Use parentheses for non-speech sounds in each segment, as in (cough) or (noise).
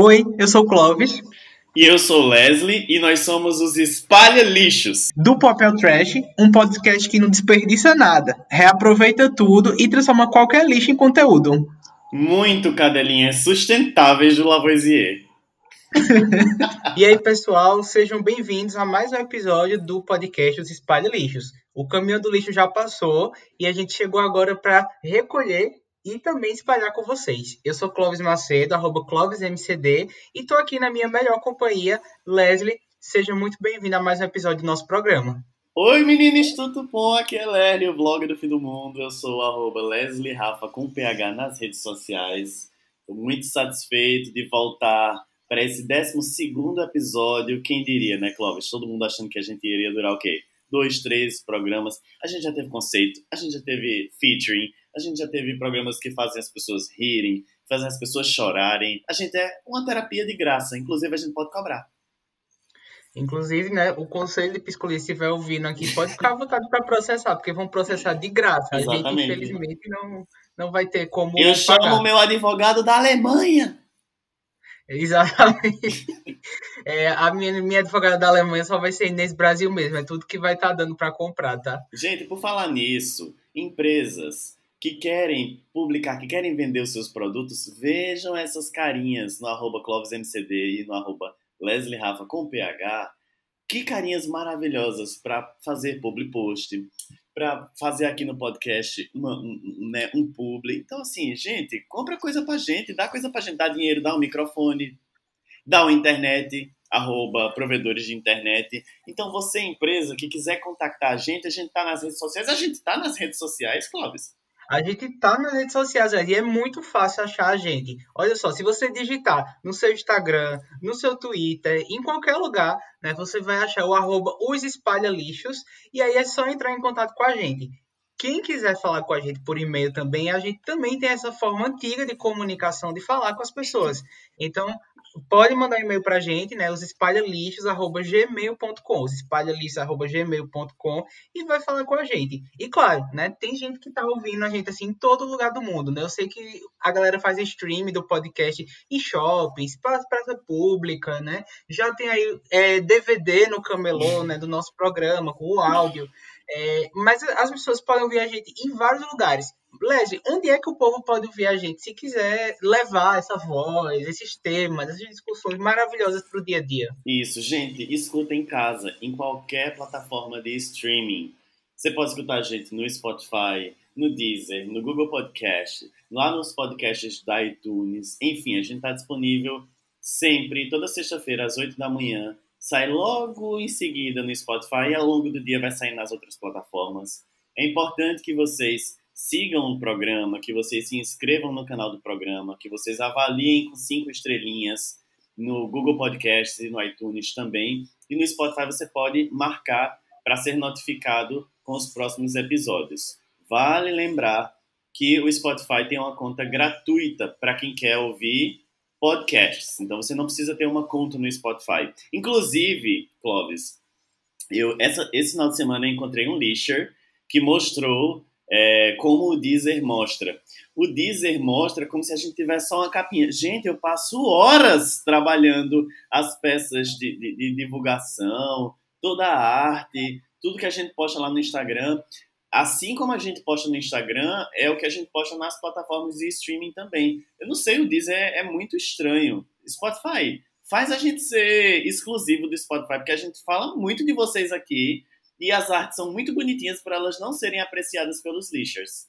Oi, eu sou o Clóvis. E eu sou o Leslie e nós somos os Espalha Lixos. Do Papel Trash, um podcast que não desperdiça nada, reaproveita tudo e transforma qualquer lixo em conteúdo. Muito cadelinhas sustentáveis do Lavoisier. (laughs) e aí, pessoal, sejam bem-vindos a mais um episódio do podcast Os Espalha Lixos. O caminho do lixo já passou e a gente chegou agora para recolher e também espalhar com vocês. Eu sou Clóvis Macedo, arroba ClóvisMCD, e estou aqui na minha melhor companhia, Leslie. Seja muito bem-vindo a mais um episódio do nosso programa. Oi meninos, tudo bom? Aqui é Leslie, o blog do fim do mundo. Eu sou arroba Leslie Rafa com PH nas redes sociais. Estou muito satisfeito de voltar para esse 12 episódio. Quem diria, né, Clóvis? Todo mundo achando que a gente iria durar o quê? Dois, três programas. A gente já teve conceito, a gente já teve featuring, a gente já teve programas que fazem as pessoas rirem, fazem as pessoas chorarem. A gente é uma terapia de graça, inclusive a gente pode cobrar. Inclusive, né, o conselho de psicologia, se estiver ouvindo aqui, pode ficar à vontade para processar, porque vão processar de graça. Exatamente. A gente, infelizmente, não, não vai ter como. Eu chamo o meu advogado da Alemanha. Exatamente. É, a minha, minha advogada da Alemanha só vai ser nesse Brasil mesmo. É tudo que vai estar tá dando para comprar, tá? Gente, por falar nisso, empresas que querem publicar, que querem vender os seus produtos, vejam essas carinhas no arroba e no arroba Leslie Rafa com PH. Que carinhas maravilhosas para fazer public post, para fazer aqui no podcast uma, um, né, um publi. Então, assim, gente, compra coisa pra gente, dá coisa pra gente, dá dinheiro, dá um microfone, dá uma internet, arroba provedores de internet. Então, você, empresa, que quiser contactar a gente, a gente tá nas redes sociais. A gente tá nas redes sociais, Clóvis. A gente tá nas redes sociais e é muito fácil achar a gente. Olha só, se você digitar no seu Instagram, no seu Twitter, em qualquer lugar, né, você vai achar o arroba os espalha lixos e aí é só entrar em contato com a gente. Quem quiser falar com a gente por e-mail também, a gente também tem essa forma antiga de comunicação, de falar com as pessoas. Então, pode mandar e-mail para a gente, né? Os espalhalixos@gmail.com, os espalhalixos@gmail.com e vai falar com a gente. E claro, né? Tem gente que tá ouvindo a gente assim em todo lugar do mundo, né? Eu sei que a galera faz stream do podcast em shoppings, praça pública, né? Já tem aí é, DVD no camelô, né? Do nosso programa com o áudio. É, mas as pessoas podem ouvir a gente em vários lugares. Leslie, onde é que o povo pode ouvir a gente se quiser levar essa voz, esses temas, essas discussões maravilhosas para o dia a dia? Isso, gente, escuta em casa, em qualquer plataforma de streaming. Você pode escutar a gente no Spotify, no Deezer, no Google Podcast, lá nos podcasts da iTunes. Enfim, a gente está disponível sempre, toda sexta-feira, às 8 da manhã. Sai logo em seguida no Spotify e ao longo do dia vai sair nas outras plataformas. É importante que vocês sigam o programa, que vocês se inscrevam no canal do programa, que vocês avaliem com cinco estrelinhas no Google Podcasts e no iTunes também. E no Spotify você pode marcar para ser notificado com os próximos episódios. Vale lembrar que o Spotify tem uma conta gratuita para quem quer ouvir podcasts. Então você não precisa ter uma conta no Spotify. Inclusive, Clóvis, eu essa, esse final de semana eu encontrei um lixer que mostrou é, como o Deezer mostra. O Deezer mostra como se a gente tivesse só uma capinha. Gente, eu passo horas trabalhando as peças de, de, de divulgação, toda a arte, tudo que a gente posta lá no Instagram. Assim como a gente posta no Instagram, é o que a gente posta nas plataformas de streaming também. Eu não sei, o Deezer é, é muito estranho. Spotify, faz a gente ser exclusivo do Spotify, porque a gente fala muito de vocês aqui e as artes são muito bonitinhas para elas não serem apreciadas pelos lixers.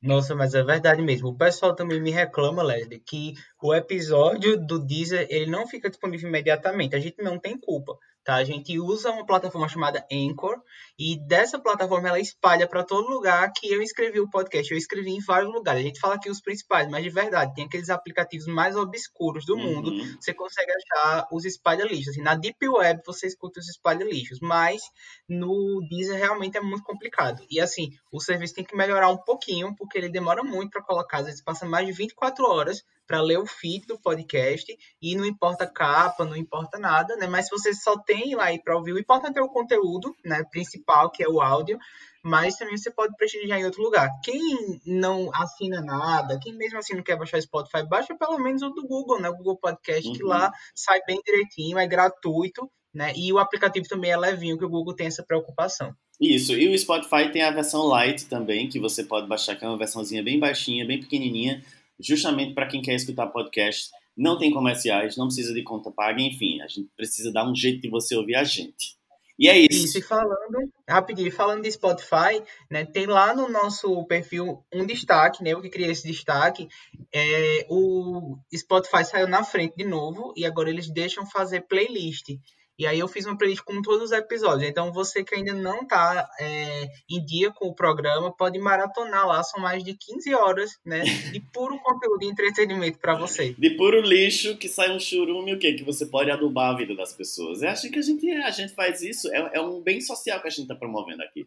Nossa, mas é verdade mesmo. O pessoal também me reclama, Leslie, que o episódio do Deezer ele não fica disponível imediatamente. A gente não tem culpa. Tá? A gente usa uma plataforma chamada Anchor e dessa plataforma ela espalha para todo lugar que eu escrevi o podcast. Eu escrevi em vários lugares. A gente fala aqui os principais, mas de verdade, tem aqueles aplicativos mais obscuros do uhum. mundo. Você consegue achar os espalha-lixos. Assim, na Deep Web você escuta os espalha-lixos, mas no Deezer realmente é muito complicado. E assim, o serviço tem que melhorar um pouquinho, porque ele demora muito para colocar. Às vezes passa mais de 24 horas para ler o feed do podcast e não importa capa, não importa nada, né? Mas se você só tem lá aí para ouvir, o importante é o conteúdo, né, principal, que é o áudio, mas também você pode prestigiar em outro lugar. Quem não assina nada, quem mesmo assim não quer baixar o Spotify, baixa pelo menos o do Google, né? O Google Podcast, uhum. que lá sai bem direitinho, é gratuito, né? E o aplicativo também é levinho, que o Google tem essa preocupação. Isso, e o Spotify tem a versão Lite também, que você pode baixar, que é uma versãozinha bem baixinha, bem pequenininha, justamente para quem quer escutar podcast. Não tem comerciais, não precisa de conta paga, enfim, a gente precisa dar um jeito de você ouvir a gente. E é isso. Isso, e falando, rapidinho, falando de Spotify, né, tem lá no nosso perfil um destaque, né, eu que criei esse destaque, é, o Spotify saiu na frente de novo e agora eles deixam fazer playlist. E aí eu fiz uma playlist com todos os episódios. Então você que ainda não está é, em dia com o programa, pode maratonar lá. São mais de 15 horas né, de puro (laughs) conteúdo e entretenimento para você. De puro lixo que sai um churume o quê? Que você pode adubar a vida das pessoas. Eu acho que a gente, a gente faz isso. É, é um bem social que a gente está promovendo aqui.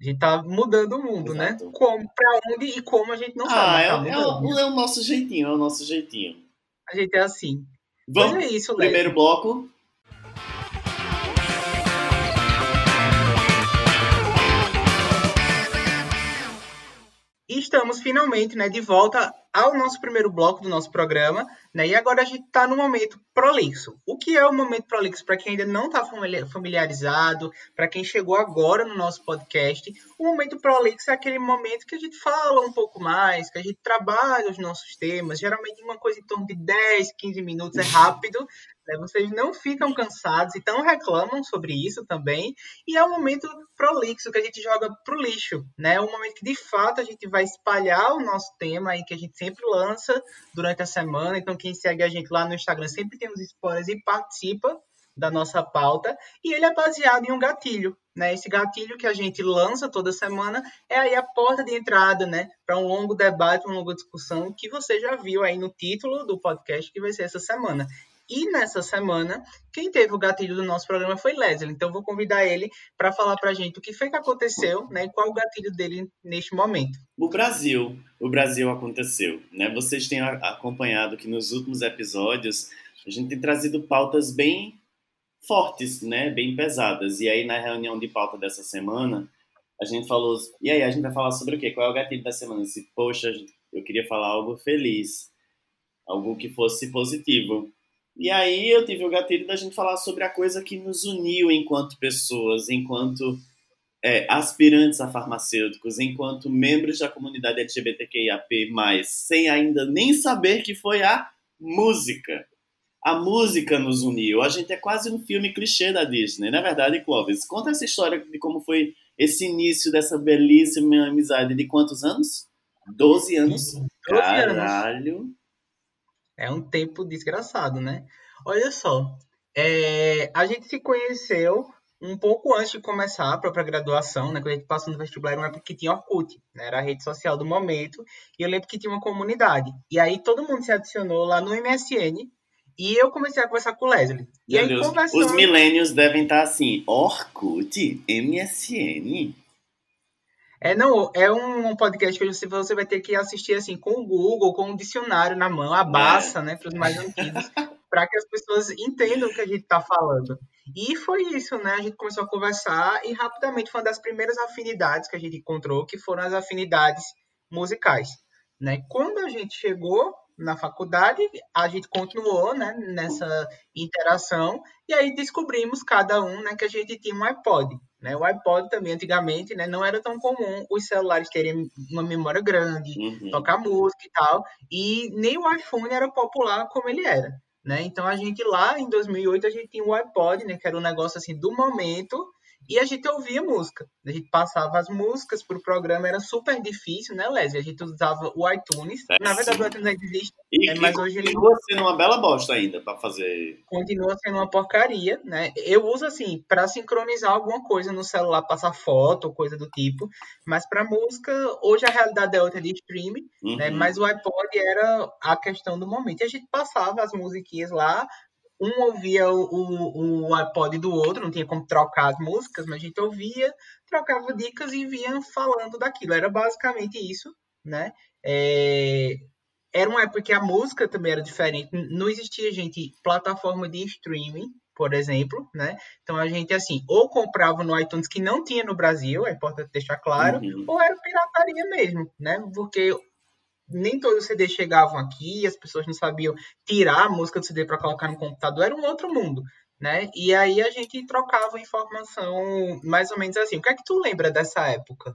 A gente tá mudando o mundo, né? Exato. né? Como, pra onde e como a gente não ah, sabe. Ah, é, tá é, o, é o nosso jeitinho, é o nosso jeitinho. A gente é assim. Vamos, Mas é isso, Léo. Primeiro bloco, estamos finalmente né, de volta ao nosso primeiro bloco do nosso programa, né? E agora a gente está no momento prolixo. O que é o momento prolixo para quem ainda não está familiarizado, para quem chegou agora no nosso podcast? O momento prolixo é aquele momento que a gente fala um pouco mais, que a gente trabalha os nossos temas, geralmente uma coisa em torno de 10, 15 minutos, é rápido, né? Vocês não ficam cansados, então reclamam sobre isso também. E é um momento prolixo que a gente joga pro lixo, né? É um momento que de fato a gente vai espalhar o nosso tema aí que a gente sempre lança durante a semana. Então quem segue a gente lá no Instagram sempre tem os spoilers e participa da nossa pauta, e ele é baseado em um gatilho, né? Esse gatilho que a gente lança toda semana é aí a porta de entrada, né, para um longo debate, uma longa discussão que você já viu aí no título do podcast que vai ser essa semana. E nessa semana, quem teve o gatilho do nosso programa foi Leslie. Então, vou convidar ele para falar para a gente o que foi que aconteceu né, e qual o gatilho dele neste momento. O Brasil. O Brasil aconteceu. Né? Vocês têm acompanhado que nos últimos episódios a gente tem trazido pautas bem fortes, né? bem pesadas. E aí, na reunião de pauta dessa semana, a gente falou. E aí, a gente vai falar sobre o quê? Qual é o gatilho da semana? Se, poxa, eu queria falar algo feliz, algo que fosse positivo. E aí eu tive o gatilho da gente falar sobre a coisa que nos uniu enquanto pessoas, enquanto é, aspirantes a farmacêuticos, enquanto membros da comunidade LGBTQIAP+, sem ainda nem saber que foi a música. A música nos uniu. A gente é quase um filme clichê da Disney, não é verdade, Clovis? Conta essa história de como foi esse início dessa belíssima amizade de quantos anos? Doze anos. 12 Caralho. Anos. É um tempo desgraçado, né? Olha só, é, a gente se conheceu um pouco antes de começar a própria graduação, né? Quando a gente passou no vestibular, era uma época que tinha Orkut, né? Era a rede social do momento. E eu lembro que tinha uma comunidade. E aí todo mundo se adicionou lá no MSN. E eu comecei a conversar com o Leslie. E Meu aí Deus, conversando... os milênios devem estar assim, Orkut, MSN. É, não, é um, podcast que você, você vai ter que assistir assim com o Google, com o dicionário na mão, a baça, é. né, para os mais antigos, (laughs) para que as pessoas entendam o que a gente está falando. E foi isso, né? A gente começou a conversar e rapidamente foi uma das primeiras afinidades que a gente encontrou, que foram as afinidades musicais, né? Quando a gente chegou na faculdade, a gente continuou, né, nessa interação e aí descobrimos cada um, né, que a gente tinha um iPod. Né? O iPod também, antigamente, né, não era tão comum os celulares terem uma memória grande, uhum. tocar música e tal, e nem o iPhone era popular como ele era. Né? Então, a gente lá, em 2008, a gente tinha o iPod, né, que era um negócio assim do momento, e a gente ouvia música. A gente passava as músicas para o programa, era super difícil, né, Leslie? A gente usava o iTunes. É, Na verdade, sim. o iTunes ainda existe, e, né, mas hoje ele. Continua sendo uma bela bosta ainda para fazer. Continua sendo uma porcaria, né? Eu uso assim, para sincronizar alguma coisa no celular, passar foto, coisa do tipo. Mas para música, hoje a realidade é outra de streaming, né? uhum. né? Mas o iPod era a questão do momento. E a gente passava as musiquinhas lá, um ouvia o, o, o iPod do outro, não tinha como trocar as músicas, mas a gente ouvia, trocava dicas e vinha falando daquilo. Era basicamente isso, né? É... Era uma época que a música também era diferente. Não existia, gente, plataforma de streaming, por exemplo, né? Então a gente assim, ou comprava no iTunes que não tinha no Brasil, é importante deixar claro, uhum. ou era pirataria mesmo, né? Porque nem todos os CDs chegavam aqui, as pessoas não sabiam tirar a música do CD para colocar no computador, era um outro mundo, né? E aí a gente trocava informação mais ou menos assim. O que é que tu lembra dessa época?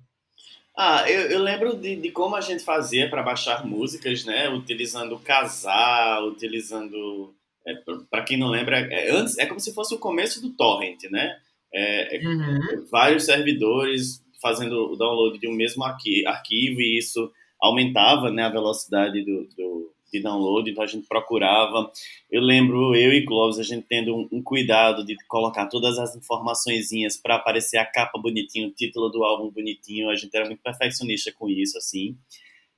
Ah, eu, eu lembro de, de como a gente fazia para baixar músicas, né? Utilizando o casal, utilizando. É, para quem não lembra, é, antes, é como se fosse o começo do torrent, né? É, é uhum. Vários servidores fazendo o download de um mesmo arqui arquivo e isso aumentava né, a velocidade do, do, de download, então a gente procurava. Eu lembro, eu e Clóvis, a gente tendo um, um cuidado de colocar todas as informaçõezinhas para aparecer a capa bonitinho, o título do álbum bonitinho, a gente era muito perfeccionista com isso, assim.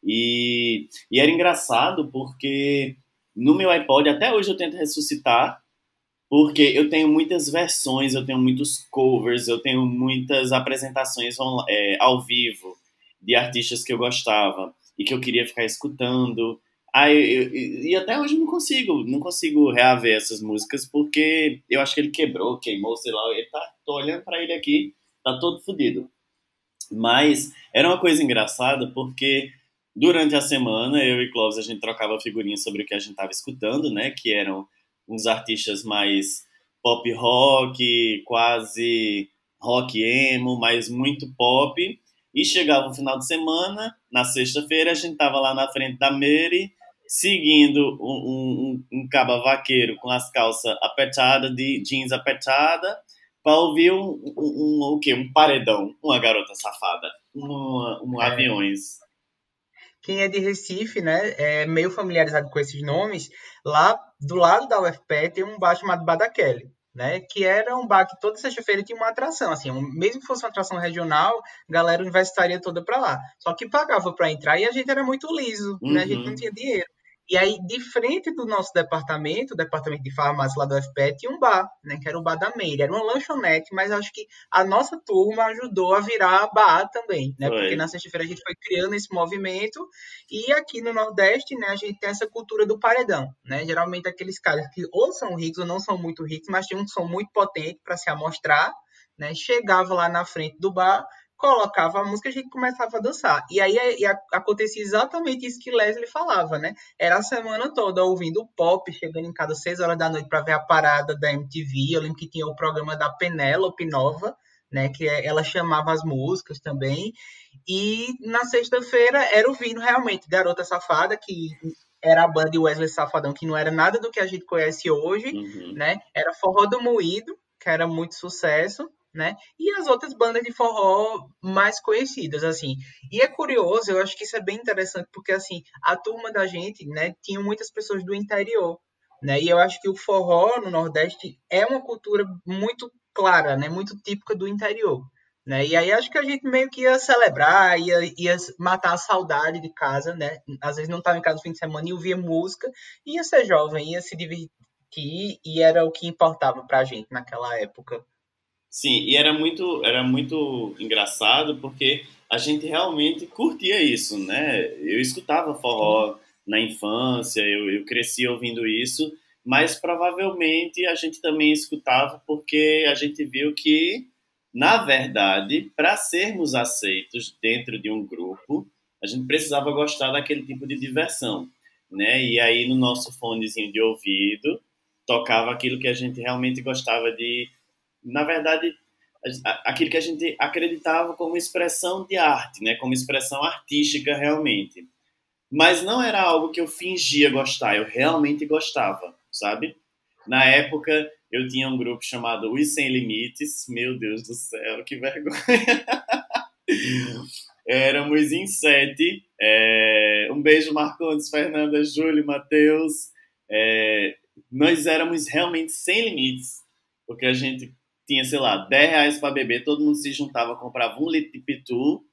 E, e era engraçado porque no meu iPod, até hoje eu tento ressuscitar, porque eu tenho muitas versões, eu tenho muitos covers, eu tenho muitas apresentações é, ao vivo de artistas que eu gostava e que eu queria ficar escutando. Aí, eu, e até hoje eu não consigo, não consigo reaver essas músicas porque eu acho que ele quebrou, queimou, sei lá. Ele tá, tô olhando para ele aqui, tá todo fodido. Mas era uma coisa engraçada porque durante a semana eu e Clóvis a gente trocava figurinhas sobre o que a gente tava escutando, né? Que eram uns artistas mais pop rock, quase rock emo, mas muito pop. E chegava o final de semana, na sexta-feira, a gente tava lá na frente da Mary, seguindo um, um, um caba vaqueiro com as calças apertadas, de jeans apertada, para ouvir um, um, um, o quê? Um paredão, uma garota safada, um, um é. aviões. Quem é de Recife, né, é meio familiarizado com esses nomes, lá do lado da UFP tem um bar chamado Badaquele né? Que era um bar que toda sexta-feira tinha uma atração, assim, mesmo que fosse uma atração regional, a galera universitária toda para lá. Só que pagava para entrar e a gente era muito liso, uhum. né? A gente não uhum. tinha dinheiro. E aí, de frente do nosso departamento, o departamento de farmácia lá do FPE, tinha um bar, né? Que era o bar da Meire. Era uma lanchonete, mas acho que a nossa turma ajudou a virar bar também, né? Foi. Porque na sexta-feira a gente foi criando esse movimento. E aqui no Nordeste, né, a gente tem essa cultura do paredão, né? Geralmente aqueles caras que ou são ricos ou não são muito ricos, mas tem um som muito potente para se amostrar, né? Chegava lá na frente do bar, colocava a música e a gente começava a dançar. E aí e acontecia exatamente isso que Leslie falava, né? Era a semana toda ouvindo pop, chegando em casa às 6 horas da noite para ver a parada da MTV. Eu lembro que tinha o programa da Penélope Nova, né? Que é, ela chamava as músicas também. E na sexta-feira era ouvindo realmente Garota Safada, que era a banda de Wesley Safadão, que não era nada do que a gente conhece hoje, uhum. né? Era Forró do Moído, que era muito sucesso né? E as outras bandas de forró mais conhecidas, assim. E é curioso, eu acho que isso é bem interessante, porque, assim, a turma da gente, né, tinha muitas pessoas do interior, né? E eu acho que o forró no Nordeste é uma cultura muito clara, né? Muito típica do interior. Né? E aí acho que a gente meio que ia celebrar, ia, ia matar a saudade de casa, né? Às vezes não estava em casa no fim de semana e ouvia música, ia ser jovem, ia se divertir, e era o que importava pra gente naquela época. Sim, e era muito, era muito engraçado porque a gente realmente curtia isso, né? Eu escutava forró na infância, eu, eu cresci ouvindo isso, mas provavelmente a gente também escutava porque a gente viu que, na verdade, para sermos aceitos dentro de um grupo, a gente precisava gostar daquele tipo de diversão, né? E aí no nosso fonezinho de ouvido tocava aquilo que a gente realmente gostava de na verdade, aquilo que a gente acreditava como expressão de arte, né, como expressão artística realmente. Mas não era algo que eu fingia gostar, eu realmente gostava, sabe? Na época, eu tinha um grupo chamado Os Sem Limites, meu Deus do céu, que vergonha! (laughs) Éramos em sete. É... Um beijo, Marcondes, Fernanda, Júlio, Matheus. É... Nós éramos realmente sem limites, porque a gente tinha, sei lá, 10 reais para beber, todo mundo se juntava, comprava um litro de pitu,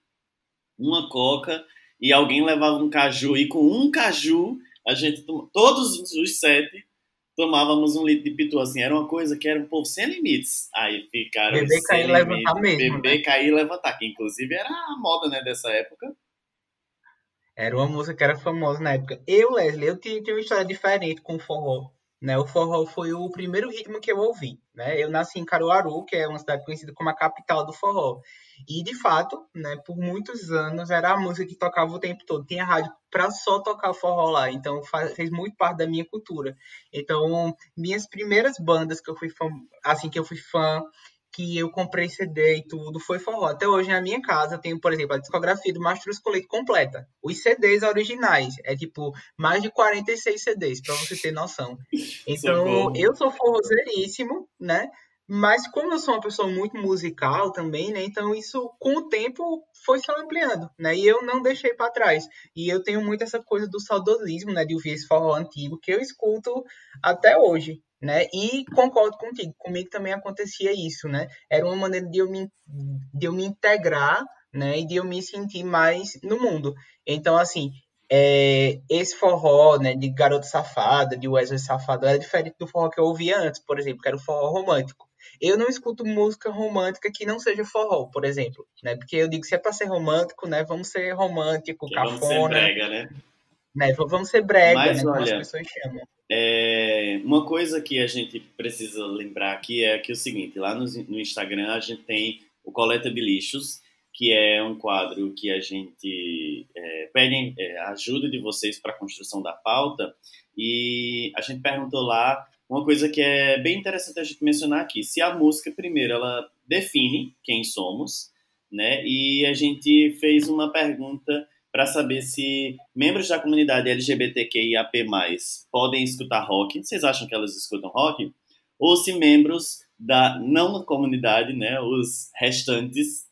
uma coca, e alguém levava um caju, e com um caju, a gente, todos os sete, tomávamos um litro de pitu, assim, era uma coisa que era um povo sem limites. Aí ficaram Beber, cair e levantar mesmo. Beber, né? cair e levantar, que inclusive era a moda, né, dessa época. Era uma música que era famosa na época. Eu, Leslie, eu tinha uma história diferente com o forró né? O forró foi o primeiro ritmo que eu ouvi, né? Eu nasci em Caruaru, que é uma cidade conhecida como a capital do forró. E, de fato, né, por muitos anos era a música que tocava o tempo todo. Tinha rádio para só tocar forró lá, então fez muito parte da minha cultura. Então, minhas primeiras bandas que eu fui fã, assim que eu fui fã, que eu comprei CD e tudo, foi forró. Até hoje na minha casa tem, por exemplo, a discografia do Mastruz Colete completa. Os CDs originais, é tipo mais de 46 CDs, para você ter noção. (laughs) Então, eu sou forrozeiríssimo, né? Mas como eu sou uma pessoa muito musical também, né? Então isso com o tempo foi se ampliando, né? E eu não deixei para trás. E eu tenho muito essa coisa do saudosismo, né? De ouvir esse forró antigo que eu escuto até hoje, né? E concordo contigo, comigo também acontecia isso, né? Era uma maneira de eu me, de eu me integrar, né? E de eu me sentir mais no mundo. Então, assim, é, esse forró, né, de Garoto Safada, de Wesley Safado, era diferente do forró que eu ouvia antes, por exemplo, que era o forró romântico. Eu não escuto música romântica que não seja forró, por exemplo, né? Porque eu digo, se é para ser romântico, né? Vamos ser romântico, cafona. Vamos ser brega, né? né? Vamos ser brega, Mas, né? Olha, como as pessoas chamam. É, uma coisa que a gente precisa lembrar aqui é que é o seguinte, lá no, no Instagram a gente tem o Coleta de Lixos, que é um quadro que a gente é, pede é, ajuda de vocês para a construção da pauta, e a gente perguntou lá uma coisa que é bem interessante a gente mencionar aqui. Se a música, primeiro, ela define quem somos, né? E a gente fez uma pergunta para saber se membros da comunidade LGBTQIAP+, podem escutar rock. Vocês acham que elas escutam rock? Ou se membros da não comunidade, né, os restantes,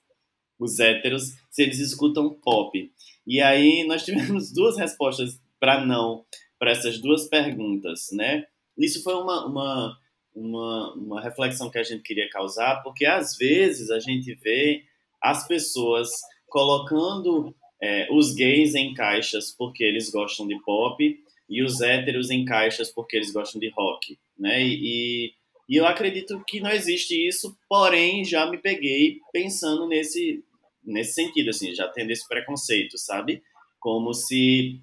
os héteros, se eles escutam pop. E aí nós tivemos (laughs) duas respostas para não para essas duas perguntas, né? Isso foi uma, uma, uma, uma reflexão que a gente queria causar, porque às vezes a gente vê as pessoas colocando é, os gays em caixas porque eles gostam de pop e os héteros em caixas porque eles gostam de rock, né? E, e eu acredito que não existe isso, porém já me peguei pensando nesse nesse sentido, assim, já tendo esse preconceito, sabe? Como se,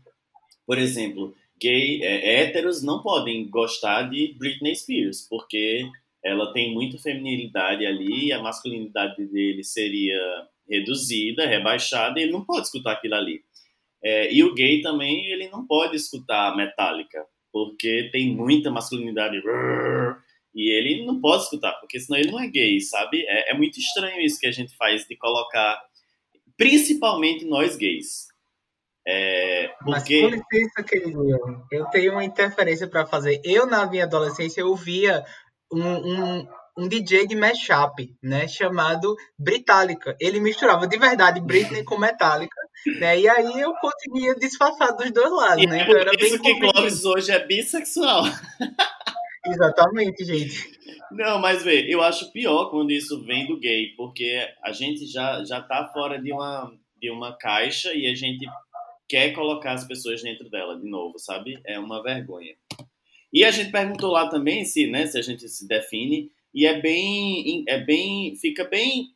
por exemplo, gay, é, héteros não podem gostar de Britney Spears, porque ela tem muita feminilidade ali, a masculinidade dele seria reduzida, rebaixada, e ele não pode escutar aquilo ali. É, e o gay também, ele não pode escutar Metallica, porque tem muita masculinidade, e ele não pode escutar, porque senão ele não é gay, sabe? É, é muito estranho isso que a gente faz de colocar, principalmente nós gays, é, porque... Mas com licença, querido, eu tenho uma interferência para fazer. Eu, na minha adolescência, eu via um, um, um DJ de mashup, né, chamado Britálica. Ele misturava de verdade Britney com Metallica, né, e aí eu conseguia disfarçar dos dois lados, e né, é então era isso que Clóvis hoje é bissexual. (laughs) Exatamente, gente. Não, mas vê, eu acho pior quando isso vem do gay, porque a gente já, já tá fora de uma, de uma caixa e a gente quer colocar as pessoas dentro dela de novo, sabe? É uma vergonha. E a gente perguntou lá também se, né, se a gente se define e é bem, é bem, fica bem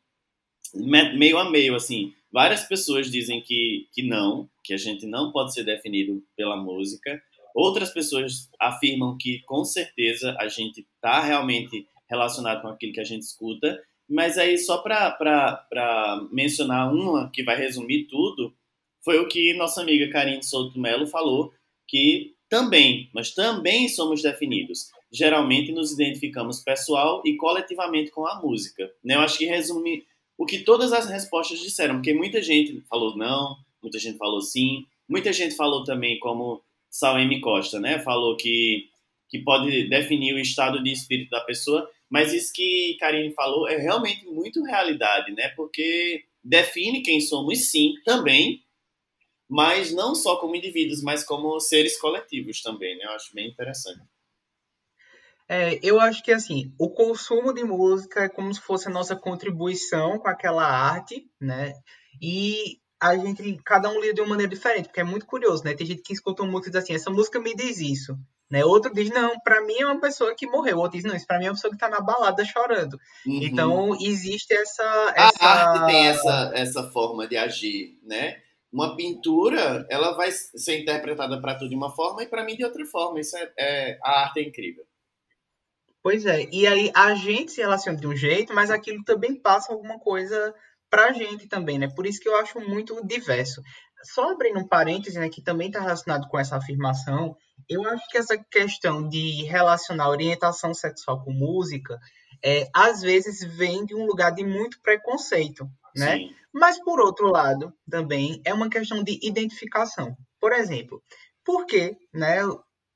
meio a meio assim. Várias pessoas dizem que que não, que a gente não pode ser definido pela música. Outras pessoas afirmam que com certeza a gente está realmente relacionado com aquilo que a gente escuta. Mas aí só para mencionar uma que vai resumir tudo, foi o que nossa amiga Karine Souto Melo falou, que também, nós também somos definidos. Geralmente nos identificamos pessoal e coletivamente com a música. Né? Eu acho que resume o que todas as respostas disseram, porque muita gente falou não, muita gente falou sim, muita gente falou também, como Saleme Costa, né? Falou que, que pode definir o estado de espírito da pessoa, mas isso que Karine falou é realmente muito realidade, né? Porque define quem somos sim, também, mas não só como indivíduos, mas como seres coletivos também, né? Eu acho bem interessante. É, eu acho que assim, o consumo de música é como se fosse a nossa contribuição com aquela arte, né? E a gente, cada um lida de uma maneira diferente, porque é muito curioso, né? Tem gente que escuta música e diz assim, essa música me diz isso, né? Outro diz, não, para mim é uma pessoa que morreu. Outro diz, não, isso para mim é uma pessoa que tá na balada chorando. Uhum. Então, existe essa, essa... A arte tem essa, essa forma de agir, né? Uma pintura, ela vai ser interpretada para tu de uma forma e para mim de outra forma. Isso é, é, a arte é incrível. Pois é, e aí a gente se relaciona de um jeito, mas aquilo também passa alguma coisa pra gente também, né? Por isso que eu acho muito diverso. Só abrindo um parêntese, né, que também está relacionado com essa afirmação, eu acho que essa questão de relacionar orientação sexual com música, é, às vezes vem de um lugar de muito preconceito, né? Sim. Mas, por outro lado, também é uma questão de identificação. Por exemplo, por que né,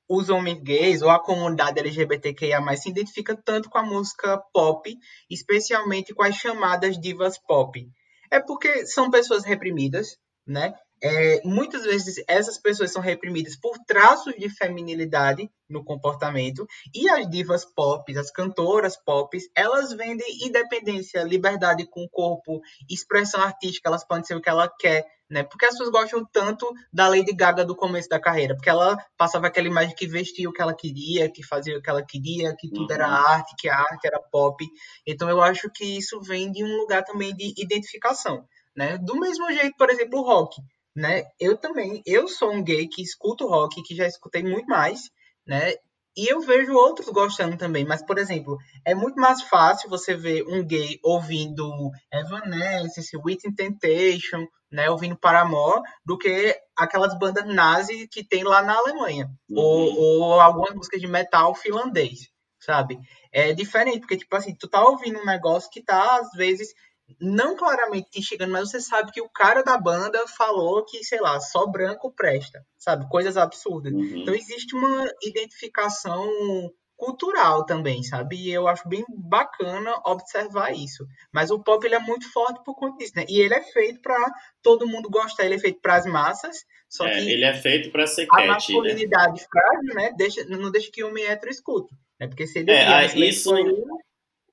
os homens gays ou a comunidade LGBTQIA+, se identifica tanto com a música pop, especialmente com as chamadas divas pop? É porque são pessoas reprimidas, né? É, muitas vezes essas pessoas são reprimidas por traços de feminilidade no comportamento e as divas pop, as cantoras pop, elas vendem independência, liberdade com o corpo, expressão artística, elas podem ser o que ela quer, né? Porque as pessoas gostam tanto da Lady Gaga do começo da carreira, porque ela passava aquela imagem que vestia o que ela queria, que fazia o que ela queria, que tudo uhum. era arte, que a arte era pop. Então eu acho que isso vem de um lugar também de identificação, né? Do mesmo jeito, por exemplo, o rock né? Eu também, eu sou um gay que escuto rock, que já escutei muito mais, né? E eu vejo outros gostando também, mas, por exemplo, é muito mais fácil você ver um gay ouvindo Evanescence, Within Temptation, né, ouvindo Paramore, do que aquelas bandas nazi que tem lá na Alemanha. Uhum. Ou, ou algumas músicas de metal finlandês, sabe? É diferente, porque, tipo assim, tu tá ouvindo um negócio que tá, às vezes, não claramente te chegando, mas você sabe que o cara da banda falou que, sei lá, só branco presta, sabe? Coisas absurdas. Uhum. Então existe uma identificação cultural também, sabe? E eu acho bem bacana observar isso. Mas o pop ele é muito forte por conta disso, né? E ele é feito para todo mundo gostar, ele é feito para as massas, só é, que ele é feito para ser a cat, né? masculinidade né? frágil, né? Deixa, não deixa que o homem hétero escute, né? Porque se ele é, isso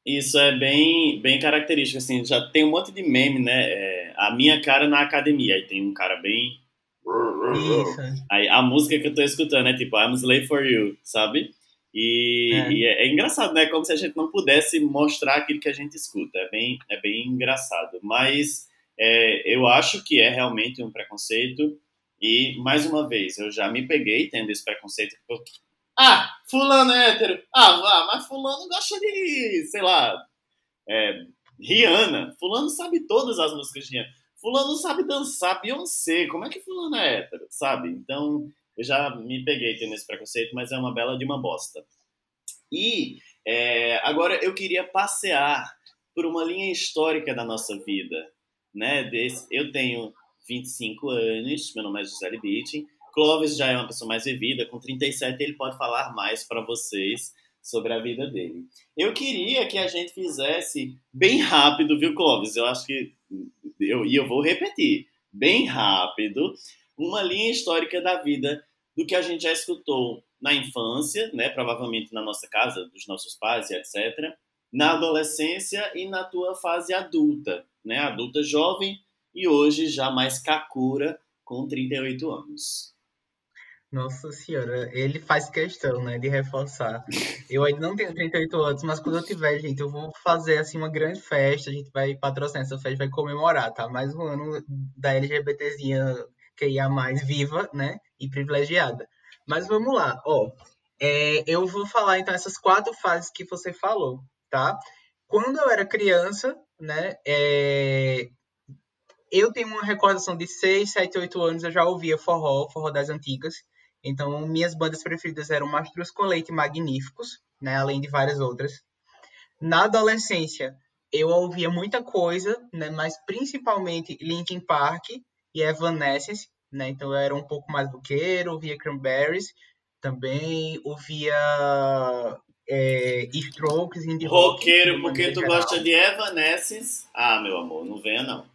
isso é bem, bem característico, assim, já tem um monte de meme, né? É, a minha cara na academia, aí tem um cara bem... Aí a música que eu tô escutando é tipo I'm Slave For You, sabe? E é. e é, é, engraçado, né? Como se a gente não pudesse mostrar aquilo que a gente escuta. É bem, é bem engraçado. Mas é, eu acho que é realmente um preconceito. E, mais uma vez, eu já me peguei tendo esse preconceito. Ah, fulano é hétero. Ah, mas fulano gosta de, sei lá, é, Rihanna. Fulano sabe todas as músicas de Rihanna. Fulano sabe dançar Beyoncé. Como é que fulano é hétero, sabe? Então, eu já me peguei tendo esse preconceito, mas é uma bela de uma bosta. E é, agora eu queria passear por uma linha histórica da nossa vida. Né? Desse, eu tenho 25 anos, meu nome é Gisele Bittin, Clovis já é uma pessoa mais vivida, com 37 ele pode falar mais para vocês sobre a vida dele. Eu queria que a gente fizesse bem rápido, viu, Clovis? Eu acho que eu e eu vou repetir, bem rápido, uma linha histórica da vida do que a gente já escutou na infância, né, provavelmente na nossa casa, dos nossos pais etc, na adolescência e na tua fase adulta, né, adulta jovem e hoje já mais kakura com 38 anos. Nossa senhora, ele faz questão, né, de reforçar. Eu ainda não tenho 38 anos, mas quando eu tiver, gente, eu vou fazer, assim, uma grande festa, a gente vai patrocinar essa festa, vai comemorar, tá? Mais um ano da LGBTzinha que ia mais viva, né, e privilegiada. Mas vamos lá, ó. É, eu vou falar, então, essas quatro fases que você falou, tá? Quando eu era criança, né, é, eu tenho uma recordação de 6, 7, 8 anos, eu já ouvia forró, forró das antigas, então, minhas bandas preferidas eram Mastruz com Leite Magníficos, né, além de várias outras. Na adolescência, eu ouvia muita coisa, né, mas principalmente Linkin Park e Evanescence, né, então eu era um pouco mais roqueiro, ouvia Cranberries, também ouvia é, Strokes, Indie Roqueiro, porque tu geral. gosta de Evanescence? Ah, meu amor, não venha não.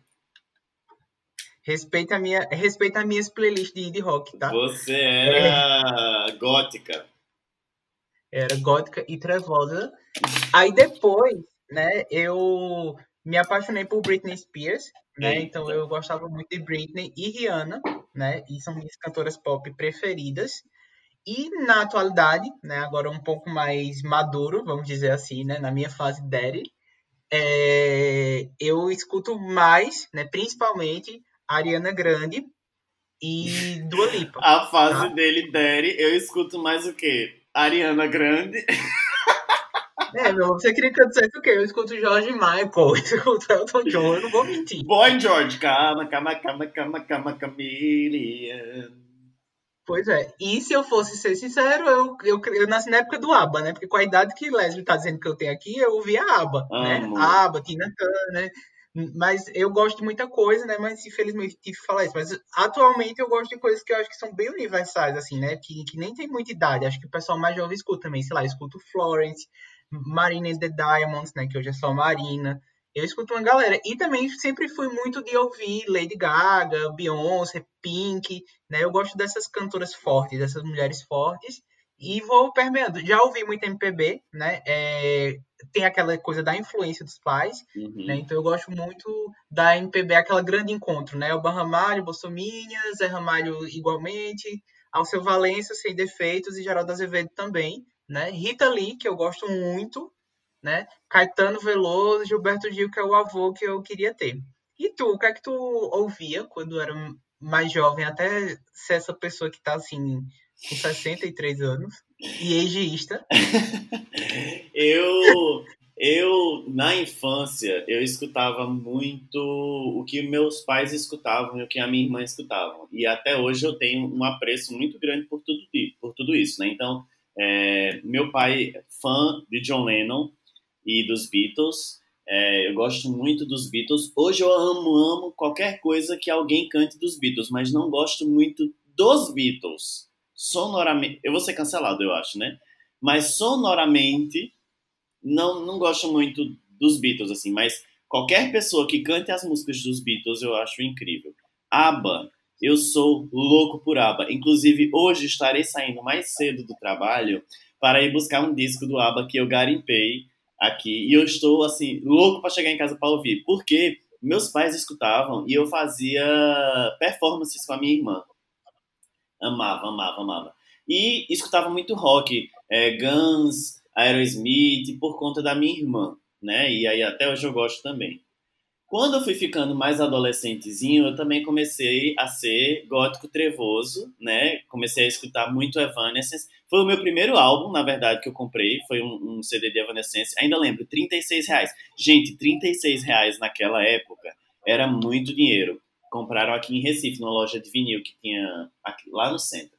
Respeita, a minha, respeita as minhas playlists de, de rock, tá? Você era é... gótica. Era gótica e trevosa. Aí depois, né, eu me apaixonei por Britney Spears, né? Eita. Então eu gostava muito de Britney e Rihanna, né? E são minhas cantoras pop preferidas. E na atualidade, né, agora um pouco mais maduro, vamos dizer assim, né, na minha fase daddy, é, eu escuto mais, né, principalmente Ariana Grande e Dua Lipa. A fase tá? dele, Daddy, eu escuto mais o quê? Ariana Grande. É, meu, você queria que eu dissesse o quê? Eu escuto George Michael, (laughs) eu escuto Elton John, eu não vou mentir. Boy George, calma, calma, calma, calma, calma, Camille. Pois é, e se eu fosse ser sincero, eu, eu, eu nasci na época do ABBA, né? Porque com a idade que Leslie tá dizendo que eu tenho aqui, eu ouvia ABBA, né? Amo. né? ABBA, Tina Turner, mas eu gosto de muita coisa, né? Mas infelizmente tive que falar isso. Mas atualmente eu gosto de coisas que eu acho que são bem universais, assim, né? Que, que nem tem muita idade. Acho que o pessoal mais jovem escuta também. Sei lá, eu escuto Florence, Marina and the Diamonds, né? Que hoje é só Marina. Eu escuto uma galera. E também sempre fui muito de ouvir Lady Gaga, Beyoncé, Pink, né? Eu gosto dessas cantoras fortes, dessas mulheres fortes. E vou permeando. Já ouvi muito MPB, né? É, tem aquela coisa da influência dos pais, uhum. né? Então eu gosto muito da MPB, aquela grande encontro, né? O Ramalho, Bolsominion, Zé Ramalho igualmente, Alceu Valença, Sem Defeitos e Geraldo Azevedo também, né? Rita Lee, que eu gosto muito, né? Caetano Veloso, Gilberto Gil, que é o avô que eu queria ter. E tu, o que é que tu ouvia quando era mais jovem, até ser essa pessoa que tá assim com 63 anos e egeísta. (laughs) eu, eu, na infância, eu escutava muito o que meus pais escutavam e o que a minha irmã escutava. E até hoje eu tenho um apreço muito grande por tudo, por tudo isso, né? Então, é, meu pai é fã de John Lennon e dos Beatles. É, eu gosto muito dos Beatles. Hoje eu amo, amo qualquer coisa que alguém cante dos Beatles, mas não gosto muito dos Beatles sonoramente. Eu vou ser cancelado, eu acho, né? Mas sonoramente, não, não gosto muito dos Beatles, assim, mas qualquer pessoa que cante as músicas dos Beatles eu acho incrível. ABBA, eu sou louco por ABBA. Inclusive, hoje estarei saindo mais cedo do trabalho para ir buscar um disco do ABBA que eu garimpei aqui. E eu estou, assim, louco para chegar em casa para ouvir. Porque meus pais escutavam e eu fazia performances com a minha irmã. Amava, amava, amava. E escutava muito rock, é, Guns, Aerosmith, por conta da minha irmã, né? E aí até hoje eu gosto também. Quando eu fui ficando mais adolescentezinho, eu também comecei a ser gótico trevoso, né? Comecei a escutar muito Evanescence. Foi o meu primeiro álbum, na verdade, que eu comprei. Foi um, um CD de Evanescence. Ainda lembro, 36 reais. Gente, 36 reais naquela época era muito dinheiro compraram aqui em Recife, numa loja de vinil que tinha aqui, lá no centro.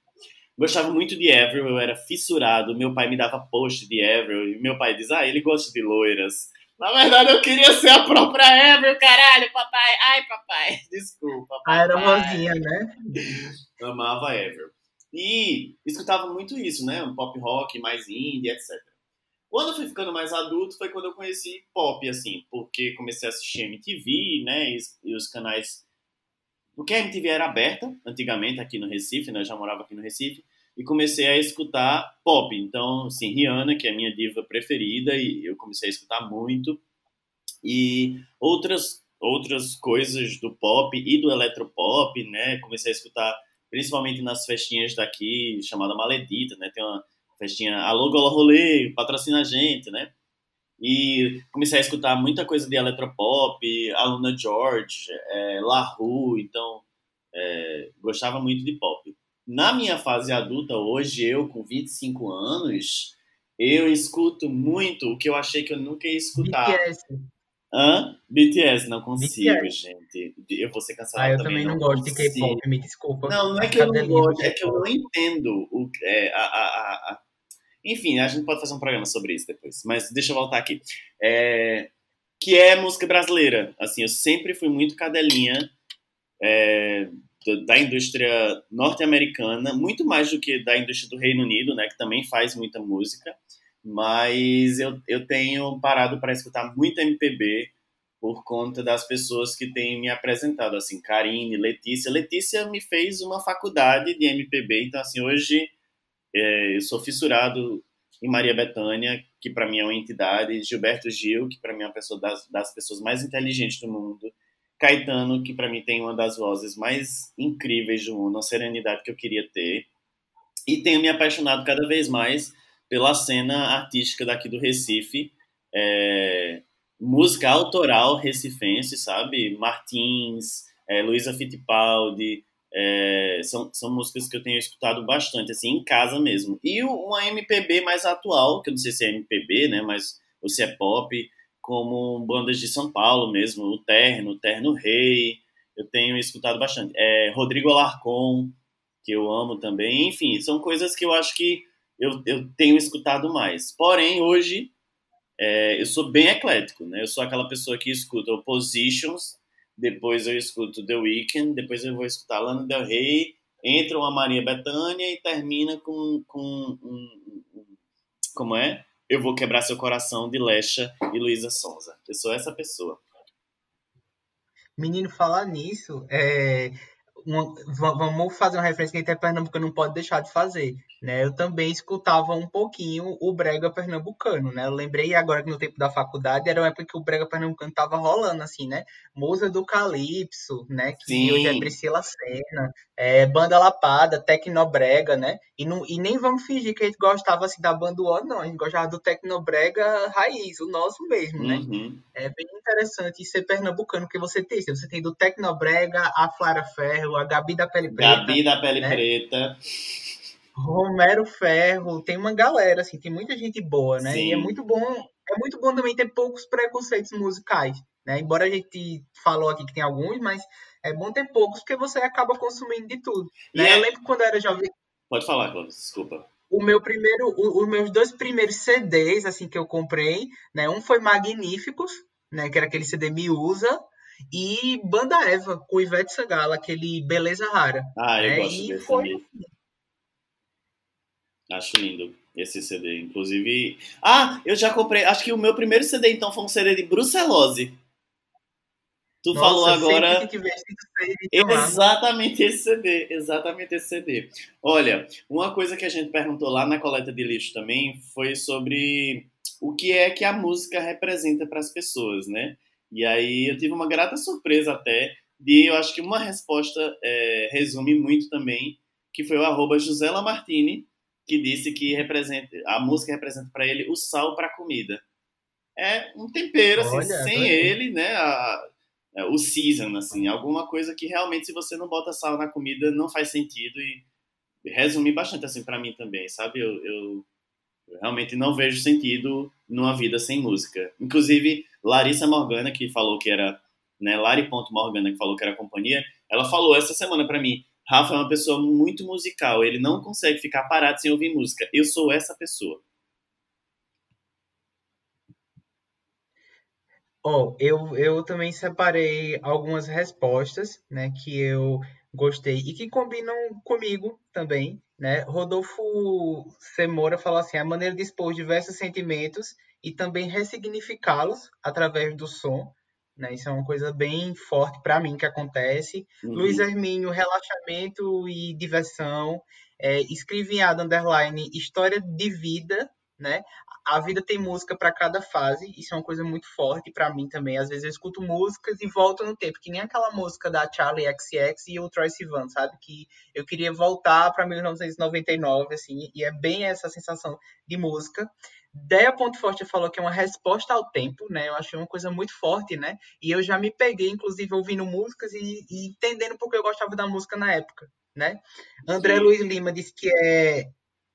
Gostava muito de Avril, eu era fissurado. Meu pai me dava post de Avril e meu pai diz: Ah, ele gosta de loiras. Na verdade, eu queria ser a própria Avril, caralho, papai. Ai, papai, (laughs) desculpa. Papai. Ah, era mozinha, né? (laughs) Amava Avril. E escutava muito isso, né? Um pop rock mais indie, etc. Quando eu fui ficando mais adulto foi quando eu conheci pop, assim, porque comecei a assistir MTV, né? E, e os canais porque a MTV era aberta antigamente aqui no Recife, né? Eu já morava aqui no Recife e comecei a escutar pop. Então, assim, Rihanna, que é a minha diva preferida, e eu comecei a escutar muito. E outras outras coisas do pop e do eletropop, né? Comecei a escutar principalmente nas festinhas daqui, chamada Maledita, né? Tem uma festinha Alô Gola Rolê, patrocina a gente, né? E comecei a escutar muita coisa de eletropop, Aluna George, é, La Rue, então é, gostava muito de pop. Na minha fase adulta, hoje, eu com 25 anos, eu escuto muito o que eu achei que eu nunca ia escutar. BTS. Hã? BTS, não consigo, BTS. gente. Eu vou ser cancelado ah, eu também. não, não gosto de K-pop, me desculpa. Não, não é que eu não gosto, é que eu não entendo o, é, a, a, a enfim, a gente pode fazer um programa sobre isso depois. Mas deixa eu voltar aqui. É, que é música brasileira. Assim, eu sempre fui muito cadelinha é, da indústria norte-americana, muito mais do que da indústria do Reino Unido, né, que também faz muita música. Mas eu, eu tenho parado para escutar muito MPB por conta das pessoas que têm me apresentado, assim, Karine, Letícia. Letícia me fez uma faculdade de MPB, então, assim, hoje é, eu sou fissurado em Maria Bethânia, que para mim é uma entidade, Gilberto Gil, que para mim é uma pessoa das, das pessoas mais inteligentes do mundo, Caetano, que para mim tem uma das vozes mais incríveis do mundo, uma serenidade que eu queria ter. E tenho me apaixonado cada vez mais pela cena artística daqui do Recife, é, música autoral recifense, sabe? Martins, é, Luísa Fittipaldi, É, são, são músicas que eu tenho escutado bastante, assim, em casa mesmo. E uma MPB mais atual, que eu não sei se é MPB, né, mas ou se é pop, como bandas de São Paulo mesmo, o Terno, o Terno Rei, eu tenho escutado bastante. É, Rodrigo Alarcon, que eu amo também. Enfim, são coisas que eu acho que eu, eu tenho escutado mais. Porém, hoje, é, eu sou bem eclético, né? Eu sou aquela pessoa que escuta Positions, depois eu escuto The Weeknd, depois eu vou escutar Lana Del Rey, entra uma Maria Bethânia e termina com, com um, um, como é? Eu vou quebrar seu coração de Lesha e Luísa Sonza. Eu sou essa pessoa. Menino, falar nisso, é, uma, vamos fazer uma referência que a gente Pernambuco não pode deixar de fazer. Né? Eu também escutava um pouquinho o brega pernambucano, né? Eu lembrei agora que no tempo da faculdade era uma época que o brega pernambucano tava rolando, assim, né? Musa do Calypso, né? Que Sim. hoje é Priscila Senna, é, Banda Lapada, Tecnobrega, né? E, não, e nem vamos fingir que a gente gostava, assim, da banda O, não. A gente gostava do Tecnobrega raiz, o nosso mesmo, né? Uhum. É bem interessante ser pernambucano, porque você tem, você tem do Tecnobrega, a Flara Ferro, a Gabi da Pele Preta. Gabi da Pele né? Preta. Romero Ferro, tem uma galera, assim, tem muita gente boa, né? Sim. E é muito bom, é muito bom também ter poucos preconceitos musicais, né? Embora a gente falou aqui que tem alguns, mas é bom ter poucos, porque você acaba consumindo de tudo. Né? É... Eu lembro quando eu era jovem. Pode falar, Cláudio, desculpa. O meu primeiro, o, os meus dois primeiros CDs, assim, que eu comprei, né? Um foi Magníficos, né? Que era aquele CD Miúza, e Banda Eva, com Ivete Sangala, aquele Beleza Rara. Ah, eu né? gosto e desse foi. Acho lindo esse CD. Inclusive. Ah, eu já comprei. Acho que o meu primeiro CD, então, foi um CD de Brucelose. Tu Nossa, falou agora. Exatamente esse CD. Exatamente esse CD. Olha, uma coisa que a gente perguntou lá na coleta de lixo também foi sobre o que é que a música representa para as pessoas, né? E aí eu tive uma grata surpresa até de, eu acho que uma resposta é, resume muito também, que foi o arroba Josela Martini, que disse que representa, a música representa para ele o sal para a comida. É um tempero, assim, Olha, sem ele, né? A, a, o season, assim, alguma coisa que realmente, se você não bota sal na comida, não faz sentido e resume bastante, assim, para mim também, sabe? Eu, eu, eu, realmente não vejo sentido numa vida sem música. Inclusive, Larissa Morgana, que falou que era, né, Lari.morgana, que falou que era companhia, ela falou essa semana para mim, Rafa é uma pessoa muito musical, ele não consegue ficar parado sem ouvir música. Eu sou essa pessoa. Oh, eu, eu também separei algumas respostas, né, que eu gostei e que combinam comigo também, né? Rodolfo Semora falou assim: a maneira de expor diversos sentimentos e também ressignificá-los através do som, né? Isso é uma coisa bem forte para mim que acontece. Uhum. Luiz Hermínio, relaxamento e diversão. É, Adam Underline, história de vida, né? A vida tem música para cada fase, isso é uma coisa muito forte para mim também. Às vezes eu escuto músicas e volto no tempo, que nem aquela música da Charlie XX e o Troy Sivan, sabe? Que eu queria voltar para 1999, assim, e é bem essa sensação de música. Deia Ponto Forte falou que é uma resposta ao tempo, né? Eu achei uma coisa muito forte, né? E eu já me peguei, inclusive, ouvindo músicas e, e entendendo porque eu gostava da música na época, né? André Sim. Luiz Lima disse que é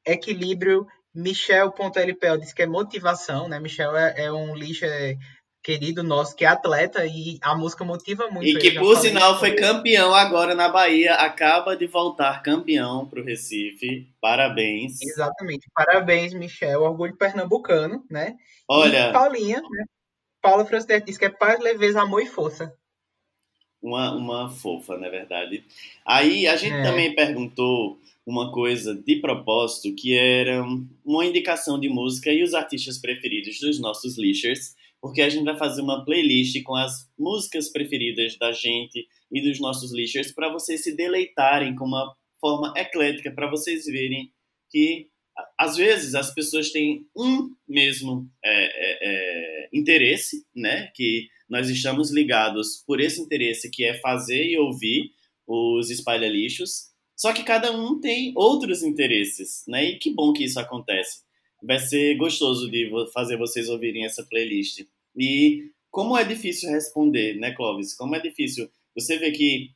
equilíbrio. Michel.lpl disse que é motivação, né? Michel é, é um lixo é, querido nosso que é atleta e a música motiva muito. E que, por sinal, foi campeão agora na Bahia, acaba de voltar campeão para o Recife. Parabéns. Exatamente. Parabéns, Michel. Orgulho pernambucano, né? Olha. E Paulinha, né? Paula Francisco disse que é paz, leveza, amor e força. Uma, uma fofa, na verdade. Aí a gente é. também perguntou uma coisa de propósito que era uma indicação de música e os artistas preferidos dos nossos lixers porque a gente vai fazer uma playlist com as músicas preferidas da gente e dos nossos lixers para vocês se deleitarem com uma forma eclética, para vocês verem que às vezes as pessoas têm um mesmo é, é, é, interesse, né? Que nós estamos ligados por esse interesse que é fazer e ouvir os espalha-lixos. Só que cada um tem outros interesses, né? E que bom que isso acontece. Vai ser gostoso de fazer vocês ouvirem essa playlist. E como é difícil responder, né, Clóvis? Como é difícil. Você vê que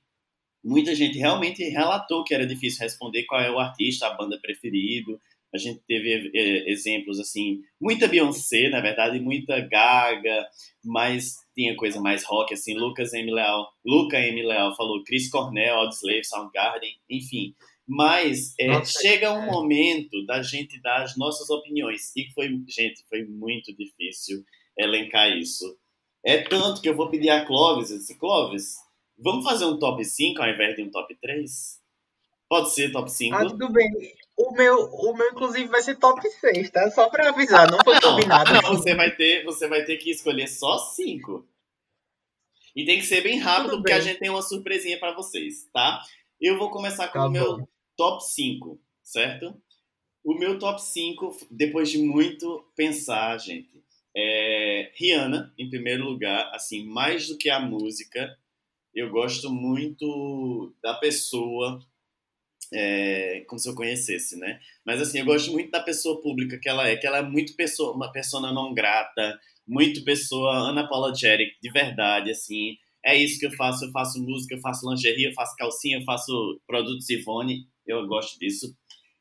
muita gente realmente relatou que era difícil responder qual é o artista, a banda preferido. A gente teve é, exemplos assim, muita Beyoncé, na verdade, muita Gaga, mas tinha coisa mais rock assim, Lucas M. Leal, Luca M. Leal falou Chris Cornell, Audioslave, Soundgarden, enfim. Mas é, chega um momento da gente dar as nossas opiniões e foi, gente, foi muito difícil elencar isso. É tanto que eu vou pedir a Clóvis, eu disse, Clóvis, vamos fazer um top 5 ao invés de um top 3? Pode ser top 5? Ah, tudo bem. O meu, o meu, inclusive, vai ser top 6, tá? Só pra avisar, não foi combinado. (laughs) você, vai ter, você vai ter que escolher só 5. E tem que ser bem rápido, tudo porque bem. a gente tem uma surpresinha para vocês, tá? Eu vou começar com tá o meu top 5, certo? O meu top 5, depois de muito pensar, gente, é Rihanna, em primeiro lugar, assim, mais do que a música, eu gosto muito da pessoa, é, como se eu conhecesse, né? Mas assim, eu gosto muito da pessoa pública que ela é, que ela é muito pessoa, uma pessoa não grata, muito pessoa unapologetic, de verdade, assim. É isso que eu faço, eu faço música, eu faço lingerie, eu faço calcinha, eu faço produtos Ivone, eu gosto disso.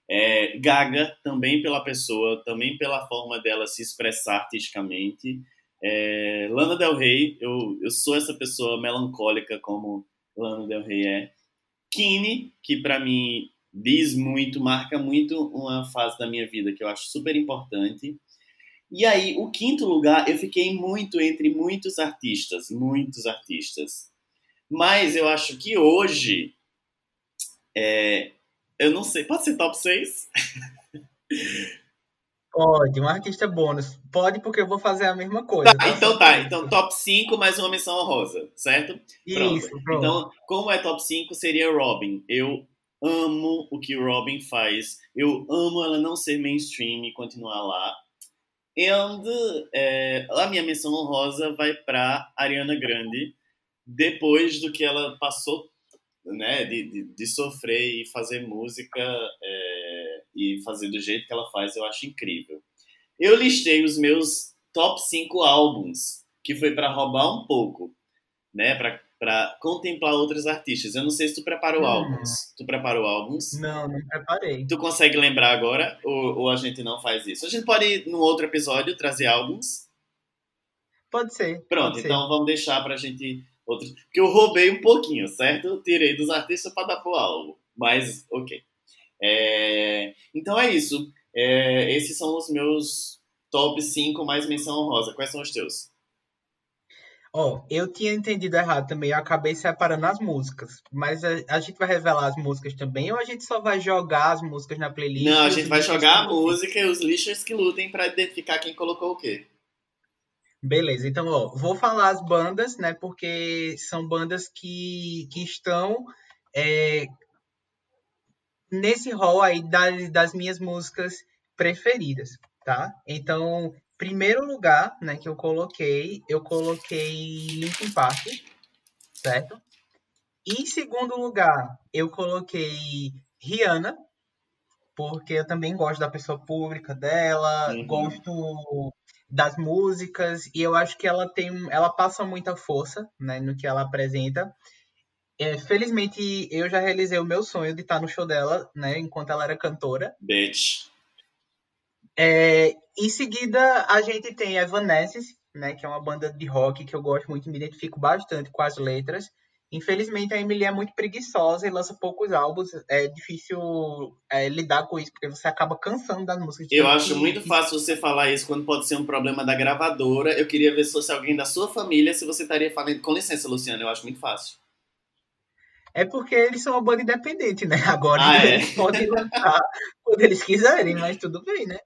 É, Gaga, também pela pessoa, também pela forma dela se expressar artisticamente. É, Lana Del Rey, eu, eu sou essa pessoa melancólica como Lana Del Rey é. Kine, que para mim diz muito, marca muito uma fase da minha vida que eu acho super importante. E aí, o quinto lugar, eu fiquei muito entre muitos artistas, muitos artistas. Mas eu acho que hoje, é, eu não sei, pode ser top 6? (laughs) Pode, um artista bônus. Pode, porque eu vou fazer a mesma coisa. Tá, então tá. Então, top 5 mais uma menção honrosa, certo? Isso, pronto. pronto. Então, como é top 5, seria Robin. Eu amo o que Robin faz. Eu amo ela não ser mainstream e continuar lá. And é, a minha menção honrosa vai para Ariana Grande, depois do que ela passou, né, de, de, de sofrer e fazer música. É, e fazer do jeito que ela faz, eu acho incrível. Eu listei os meus top 5 álbuns, que foi para roubar um pouco, né, para contemplar outros artistas. Eu não sei se tu preparou hum. álbuns. Tu preparou álbuns? Não, não preparei. Tu consegue lembrar agora ou, ou a gente não faz isso? A gente pode, num outro episódio, trazer álbuns? Pode ser. Pronto, pode então ser. vamos deixar pra gente outros. Porque eu roubei um pouquinho, certo? Eu tirei dos artistas para dar pro álbum. Mas, ok. É, então é isso. É, esses são os meus top 5 mais menção honrosa. Quais são os teus? Ó, oh, eu tinha entendido errado também, eu acabei separando as músicas. Mas a, a, gente vai revelar as músicas também ou a gente só vai jogar as músicas na playlist? Não, a gente vai jogar a música e os lixos que lutem para identificar quem colocou o quê. Beleza, então, ó, vou falar as bandas, né? Porque são bandas que, que estão é, nesse rol aí das, das minhas músicas preferidas, tá? Então, primeiro lugar, né, que eu coloquei, eu coloquei Linkin Park, certo? Em segundo lugar, eu coloquei Rihanna, porque eu também gosto da pessoa pública dela, uhum. gosto das músicas e eu acho que ela tem, ela passa muita força, né, no que ela apresenta. É, felizmente, eu já realizei o meu sonho de estar no show dela, né? Enquanto ela era cantora. Bitch. É, em seguida, a gente tem Evanescence, né? Que é uma banda de rock que eu gosto muito, me identifico bastante com as letras. Infelizmente, a Emily é muito preguiçosa e lança poucos álbuns. É difícil é, lidar com isso, porque você acaba cansando das músicas. Eu acho que... muito fácil você falar isso quando pode ser um problema da gravadora. Eu queria ver se fosse alguém da sua família, se você estaria falando. Com licença, Luciana, eu acho muito fácil. É porque eles são uma banda independente, né? (laughs) Agora ah, é? eles podem lançar quando eles quiserem, mas tudo bem, né?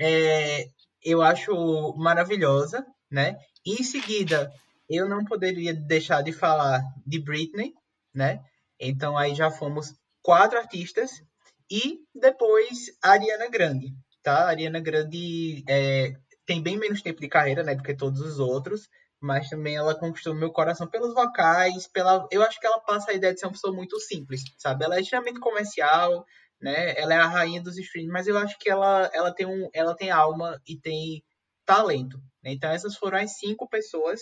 É, eu acho maravilhosa, né? E em seguida, eu não poderia deixar de falar de Britney, né? Então aí já fomos quatro artistas e depois a Ariana Grande, tá? A Ariana Grande é, tem bem menos tempo de carreira, né, do que todos os outros, mas também ela conquistou meu coração pelos vocais, pela, eu acho que ela passa a ideia de ser uma pessoa muito simples, sabe? Ela é extremamente comercial, né? Ela é a rainha dos streams, mas eu acho que ela, ela tem um, ela tem alma e tem talento. Né? Então essas foram as cinco pessoas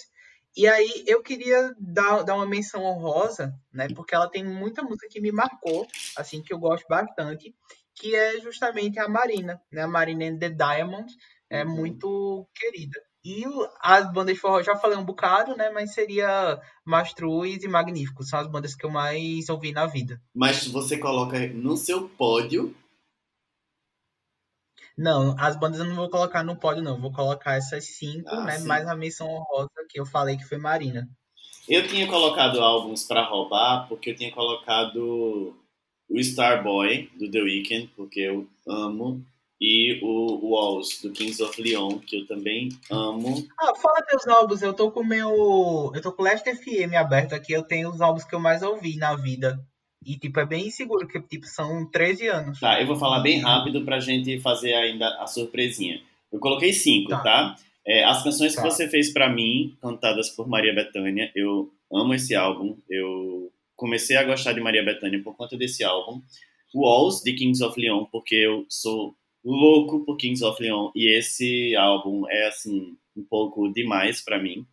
E aí eu queria dar, dar uma menção honrosa, né? Porque ela tem muita música que me marcou, assim, que eu gosto bastante, que é justamente a Marina, né? A Marina and the Diamond é uhum. muito querida. E as bandas de forró, já falei um bocado, né? Mas seria Mastruz e Magnífico. São as bandas que eu mais ouvi na vida. Mas você coloca no seu pódio não, as bandas eu não vou colocar no pódio, não. Vou colocar essas cinco, ah, né? Sim. Mais a menção honrosa que eu falei que foi Marina. Eu tinha colocado álbuns para roubar, porque eu tinha colocado o Starboy, do The Weeknd, porque eu amo, e o Walls, do Kings of Leon, que eu também amo. Ah, fala teus álbuns, eu tô com meu. Eu tô com o Last FM aberto aqui, eu tenho os álbuns que eu mais ouvi na vida. E, tipo, é bem seguro, porque, tipo, são 13 anos. Tá, eu vou falar bem rápido pra gente fazer ainda a surpresinha. Eu coloquei cinco, tá? tá? É, as canções tá. que você fez para mim, cantadas por Maria Bethânia, eu amo esse álbum. Eu comecei a gostar de Maria Bethânia por conta desse álbum. Walls, de Kings of Leon, porque eu sou louco por Kings of Leon. E esse álbum é, assim, um pouco demais para mim.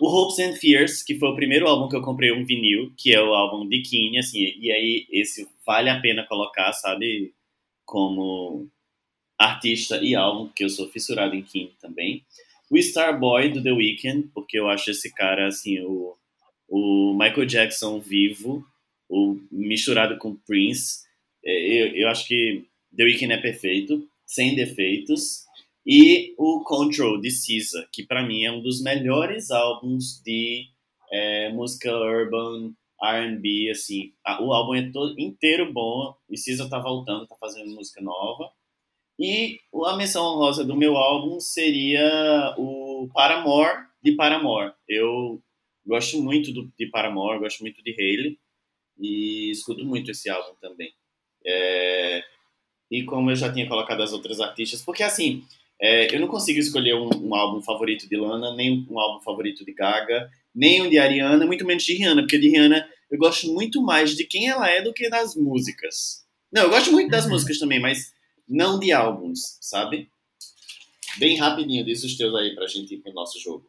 O Hopes and Fears, que foi o primeiro álbum que eu comprei um vinil, que é o álbum de Kine, assim, e aí esse vale a pena colocar, sabe, como artista e álbum, porque eu sou fissurado em Kine também. O Starboy do The Weeknd, porque eu acho esse cara, assim, o, o Michael Jackson vivo, o misturado com Prince. É, eu, eu acho que The Weeknd é perfeito, sem defeitos. E o Control de SZA, que para mim é um dos melhores álbuns de é, música urban, R&B, assim. O álbum é todo inteiro bom. E SZA tá voltando, tá fazendo música nova. E a menção honrosa do meu álbum seria o Paramore de Paramore. Eu gosto muito do, de Paramore, gosto muito de Hayley e escuto muito esse álbum também. É, e como eu já tinha colocado as outras artistas, porque assim, é, eu não consigo escolher um, um, álbum favorito de Lana, nem um álbum favorito de Gaga, nem um de Ariana, muito menos de Rihanna, porque de Rihanna eu gosto muito mais de quem ela é do que das músicas. Não, eu gosto muito das uhum. músicas também, mas não de álbuns, sabe? Bem rapidinho, diz os teus aí pra gente ir pro nosso jogo.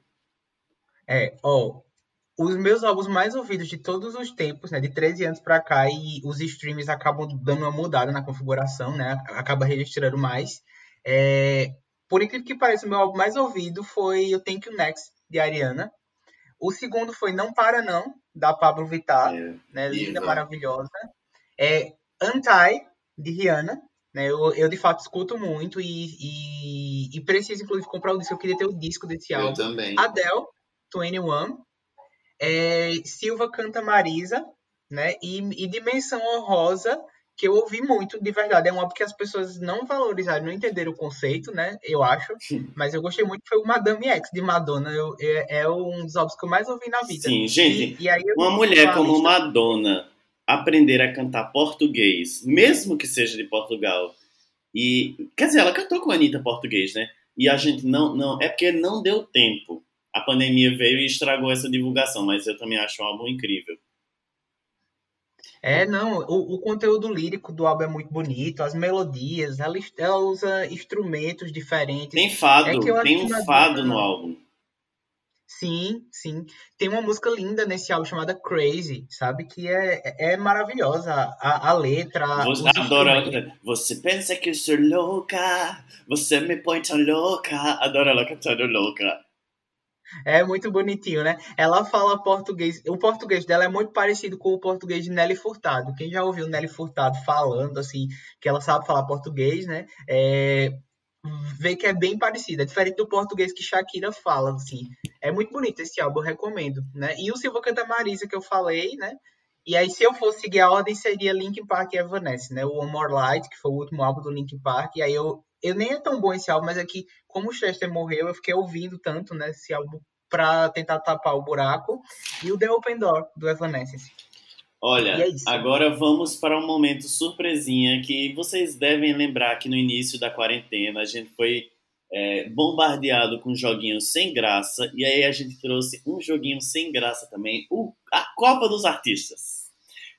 É, ó, os meus álbuns mais ouvidos de todos os tempos, né, de 13 anos pra cá, e os streams acabam dando uma mudada na configuração, né, acaba registrando mais. É, por incrível que pareça, o meu álbum mais ouvido foi o Thank You Next, de Ariana. O segundo foi Não Para Não, da Pablo Vittar, é, né? Linda, maravilhosa. É Anti, de Rihanna. Né? Eu, eu, de fato, escuto muito e, e, e, preciso, inclusive, comprar o disco. Eu queria ter o disco desse álbum. Eu também. Adele, 21. É, Silva canta Marisa, né? E, e Dimensão Honrosa, que eu ouvi muito, de verdade. É um álbum que as pessoas não valorizaram, não entenderam o conceito, né? Eu acho. Sim. Mas eu gostei muito, foi o Madame X, de Madonna. Eu, é, é, um dos álbuns que eu mais ouvi na vida. Sim, gente. E, e uma mulher como lista... Madonna aprender a cantar português, mesmo que seja de Portugal, e. Quer dizer, ela cantou com a Anitta português, né? E a gente não. não é porque não deu tempo. A pandemia veio e estragou essa divulgação, mas eu também acho um álbum incrível. É, não, o, o, conteúdo lírico do álbum é muito bonito, as melodias, ela, ela usa instrumentos diferentes. Tem fado, é tem um fado no álbum. Sim, sim. Tem uma música linda nesse álbum chamada Crazy, sabe? Que é, é maravilhosa. A, a letra. Você adora. Você pensa que eu sou louca, você me põe tão louca. Adora ela cantando louca. É muito bonitinho, né? Ela fala português. O português dela é muito parecido com o português de Nelly Furtado. Quem já ouviu Nelly Furtado falando, assim, que ela sabe falar português, né? É, vê que é bem parecido. É diferente do português que Shakira fala, assim. É muito bonito esse álbum, eu recomendo, né? E o Silva Canta Marisa, que eu falei, né? E aí, se eu fosse seguir a ordem, seria Linkin Park e Evanescence, né? O One More Light, que foi o último álbum do Linkin Park. E aí, eu, eu nem é tão bom esse álbum, mas é que, como o Chester morreu, eu fiquei ouvindo tanto, né? Esse álbum pra tentar tapar o buraco. E o The Open Door, do Evanescence. Olha, é agora vamos para um momento surpresinha que vocês devem lembrar que no início da quarentena a gente foi é, bombardeado com joguinhos sem graça e aí a gente trouxe um joguinho sem graça também, o, a Copa dos Artistas.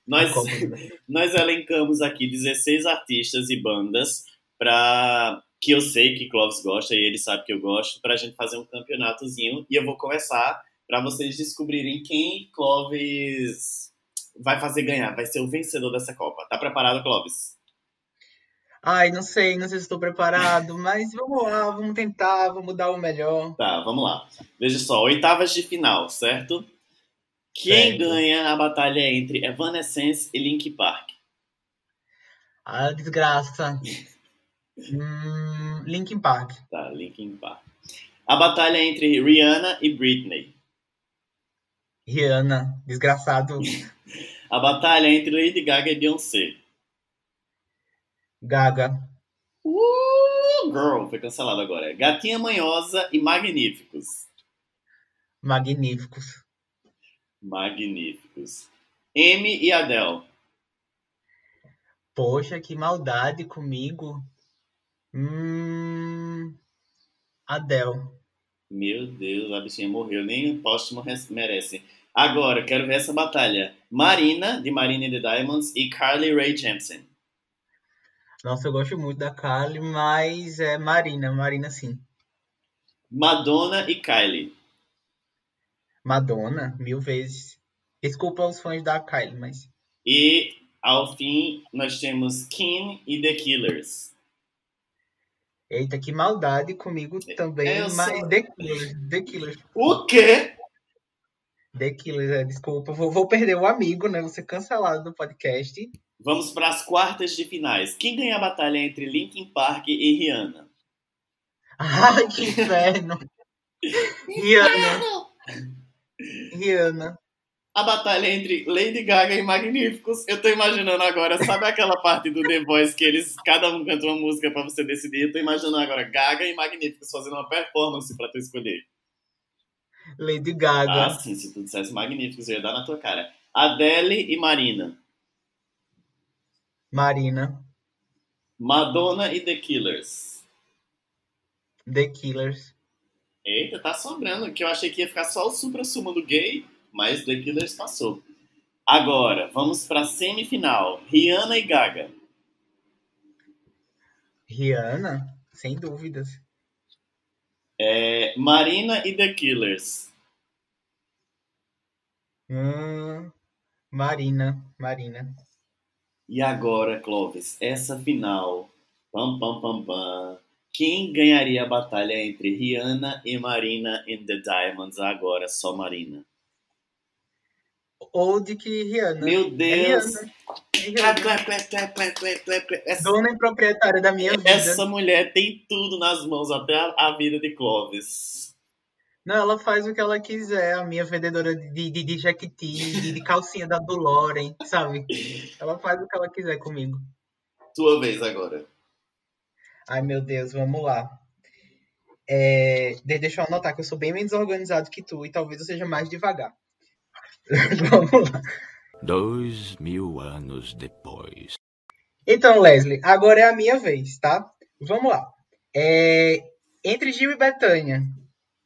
Nós, (laughs) nós elencamos aqui 16 artistas e bandas para que eu sei que Clóvis gosta e ele sabe que eu gosto, pra gente fazer um campeonatozinho. E eu vou começar para vocês descobrirem quem Clóvis vai fazer ganhar, vai ser o vencedor dessa Copa. Tá preparado, Clóvis? Ai, não sei, não sei se estou preparado, (laughs) mas vamos lá, vamos tentar, vamos dar o melhor. Tá, vamos lá. Veja só, oitavas de final, certo? Quem Certo. ganha a batalha entre Evanescence e Link Park? Ah, desgraça. (laughs) hum, Linkin Park. Tá, Linkin Park. A batalha entre Rihanna e Britney. Rihanna, desgraçado. (laughs) A batalha entre Lady Gaga e Beyoncé. Gaga. Uh, girl, foi cancelado agora. Gatinha Manhosa e Magníficos. Magníficos. Magníficos. M e Adele. Poxa, que maldade comigo. Hum, Adele. Meu Deus, a bichinha morreu. Nem o póstumo merece. Agora, quero ver essa batalha. Marina, de Marina and the Diamonds, e Carly Rae Jepsen. Nossa, eu gosto muito da Carly, mas é Marina, Marina sim. Madonna e Kylie. Madonna, mil vezes. Desculpa aos fãs da Kylie, mas. E, ao fim, nós temos Kim e The Killers. Eita, que maldade comigo também. É, mas sou- The Killers, The Killers, O quê? The Killers, é, desculpa. Vou, vou perder o amigo, né? Vou ser cancelado do podcast. Vamos para as quartas de finais. Quem ganha a batalha entre Linkin Park e Rihanna? Ai, que inferno. (laughs) Rihanna, Rihanna. A batalha entre Lady Gaga e Magníficos. Eu tô imaginando agora, sabe aquela parte do The Voice que eles, cada um canta uma música pra você decidir? Eu tô imaginando agora Gaga e Magníficos fazendo uma performance pra tu escolher. Lady Ah, Gaga. sim, se tu dissesse Magníficos, eu ia dar na tua cara. Adele e Marina. Marina. Madonna e The Killers. The Killers. Eita, tá sobrando, que eu achei que ia ficar só o supra-sumo do gay, mas The Killers passou. Agora, vamos pra semifinal. Rihanna e Gaga. Rihanna, sem dúvidas. É, Marina e The Killers. Hum, Marina, Marina. E agora, Clovis, essa final. Pam, pam, pam, pam. Quem ganharia a batalha entre Rihanna e Marina in the Diamonds? Agora, só Marina. Ou de que Rihanna. Meu Deus! É Rihanna. Essa, Dona e proprietária da minha vida. essa mulher tem tudo nas mãos, até a, a vida de Clovis. Não, ela faz o que ela quiser. A minha vendedora de, de, de Jequiti, de, de calcinha da Duloren, sabe? Ela faz o que ela quiser comigo. Tua vez agora. Ai, meu Deus, vamos lá. É, de- deixa eu anotar que eu sou bem menos organizado que tu e talvez eu seja mais devagar. (laughs) vamos lá. Dois mil anos depois. Então, Leslie, agora é a minha vez, tá? Vamos lá. É, entre Gil e Betânia.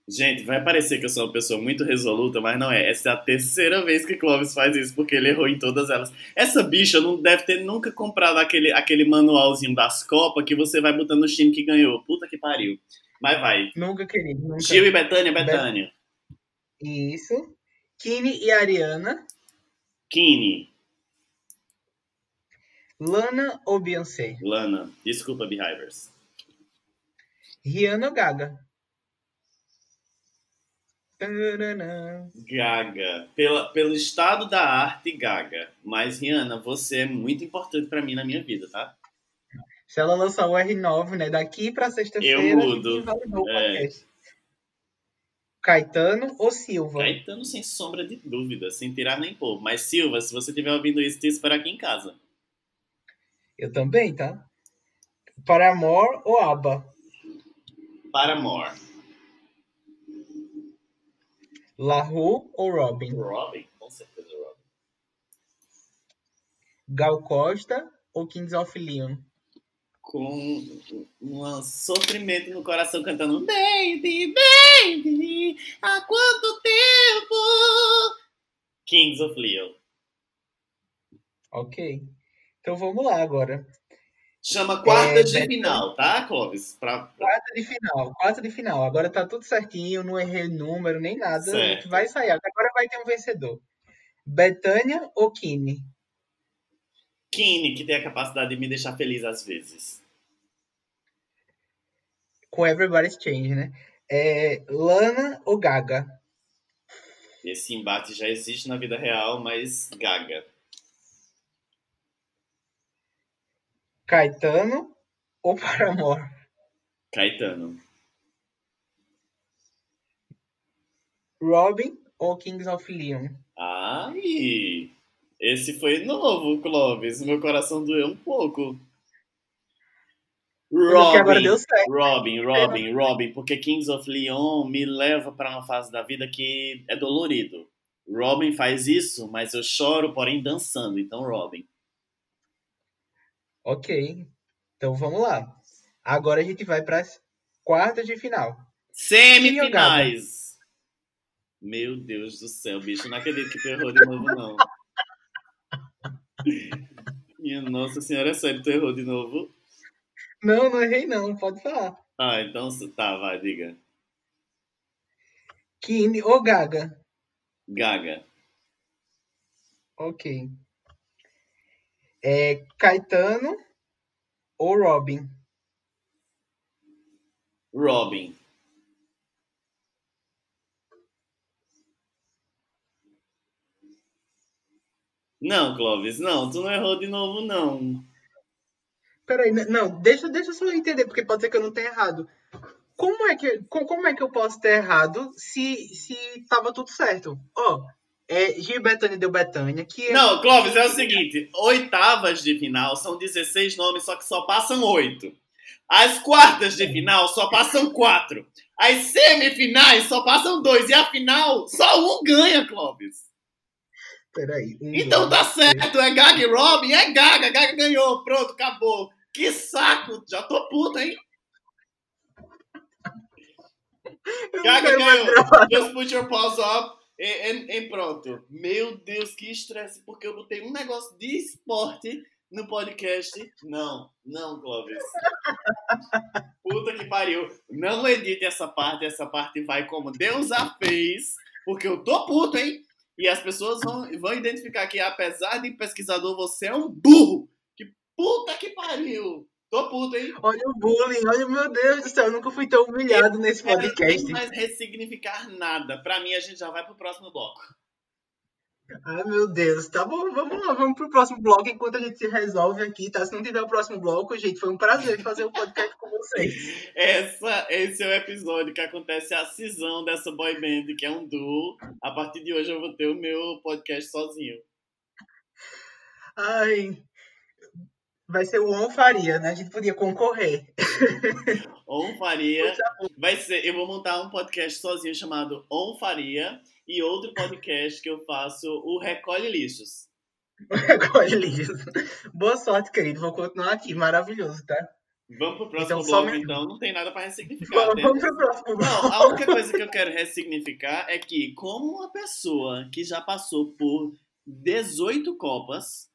Gente, vai parecer que eu sou uma pessoa muito resoluta, mas não é. Essa é a terceira vez que Clovis faz isso, porque ele errou em todas elas. Essa bicha não deve ter nunca comprado aquele, aquele manualzinho das Copas que você vai botando no time que ganhou. Puta que pariu. Mas vai. Nunca, querido, nunca. Gil e Betânia, Betânia. Isso. Kine e Ariana. Kine, Lana ou Beyoncé? Lana. Desculpa, Behavers. Rihanna ou Gaga? Gaga. Pela, pelo estado da arte, Gaga. Mas, Rihanna, você é muito importante pra mim na minha vida, tá? Se ela lançar o R9, né? Daqui pra sexta-feira, Eu mudo. É. Caetano ou Silva? Caetano, sem sombra de dúvida, sem tirar nem pôr. Mas, Silva, se você estiver ouvindo isso, te espero aqui em casa. Eu também, tá? Paramore ou ABBA? Paramore. La Rue ou Robin? Robin? Com certeza, Robin. Gal Costa ou Kings of Leon? Com um sofrimento no coração cantando Baby, baby, há quanto tempo? Kings of Leon. Ok. Então vamos lá agora. Chama quartas É, de final, tá, Clóvis? Pra- Quarta de final, quarta de final. Agora tá tudo certinho, não errei número nem nada. Certo. Vai sair. Agora vai ter um vencedor. Betânia ou Kine? Kine, que tem a capacidade de me deixar feliz às vezes. Com Everybody's Change, né? É, Lana ou Gaga? Esse embate já existe na vida real, mas gaga. Caetano ou Paramore? Caetano. Robin ou Kings of Leon? Ai! Esse foi novo, Clóvis. Meu coração doeu um pouco. Robin. Robin, Robin, Robin, porque Kings of Leon me leva para uma fase da vida que é dolorido. Robin faz isso, mas eu choro, porém dançando. Então, Robin. Ok. Então vamos lá. Agora a gente vai para as quartas de final. Semifinais! Meu Deus do céu, bicho, não acredito que tu errou de novo, não. (laughs) Minha nossa senhora, é sério, tu errou de novo? Não, não errei não, pode falar. Ah, então tá, vai, diga. Kine ou Gaga? Gaga. Ok. É, Caetano ou Robin? Robin. Não, Clóvis, não, tu não errou de novo, não. Peraí, n- não, deixa, deixa eu só entender, porque pode ser que eu não tenha errado. Como é que, co- como é que eu posso ter errado se, se tava tudo certo? Ó, é, Gil Betânia deu Betânia, que é- Não, Clóvis, é o seguinte: oitavas de final são 16 nomes, só que só passam oito. As quartas de final só passam quatro. As semifinais só passam dois. E a final, só um ganha, Clóvis. Peraí. um, Então dois, tá certo, é Gaga e Robin, é Gaga, Gaga ganhou, pronto, acabou. Que saco, já tô puta, hein? Gaga ganhou. Just put your paws up e, e- e pronto. Meu Deus, que estresse, porque eu botei um negócio de esporte no podcast. Não, não, Clóvis. Puta que pariu. Não edite essa parte, essa parte vai como Deus a fez, porque eu tô puto, hein? E as pessoas vão, vão identificar que, apesar de pesquisador, você é um burro. Puta que pariu. Tô puto, hein? Olha o bullying, olha, meu Deus do céu, eu nunca fui tão humilhado nesse Eu não podcast. tenho mais ressignificar nada. Pra mim, a gente já vai pro próximo bloco. Ai, meu Deus, tá bom, vamos lá, vamos pro próximo bloco enquanto a gente se resolve aqui, tá? Se não tiver o próximo bloco, gente, foi um prazer fazer o podcast com vocês. (laughs) Essa, esse é o episódio que acontece a cisão dessa boy band, que é um duo. A partir de hoje eu vou ter o meu podcast sozinho. Ai, vai ser o On Faria, né? A gente podia concorrer. (laughs) On Faria. Vai ser, eu vou montar um podcast sozinho chamado On Faria e outro podcast que eu faço, o Recolhe Lixos. (laughs) Olha, Liz. Boa sorte, querido. Vou continuar aqui, maravilhoso, tá? Vamos pro próximo Então, bloco, me- então. Não tem nada pra ressignificar. Vamos, né? vamos pro próximo bloco. Não, a única coisa que eu quero ressignificar é que, como uma pessoa que já passou por 18 Copas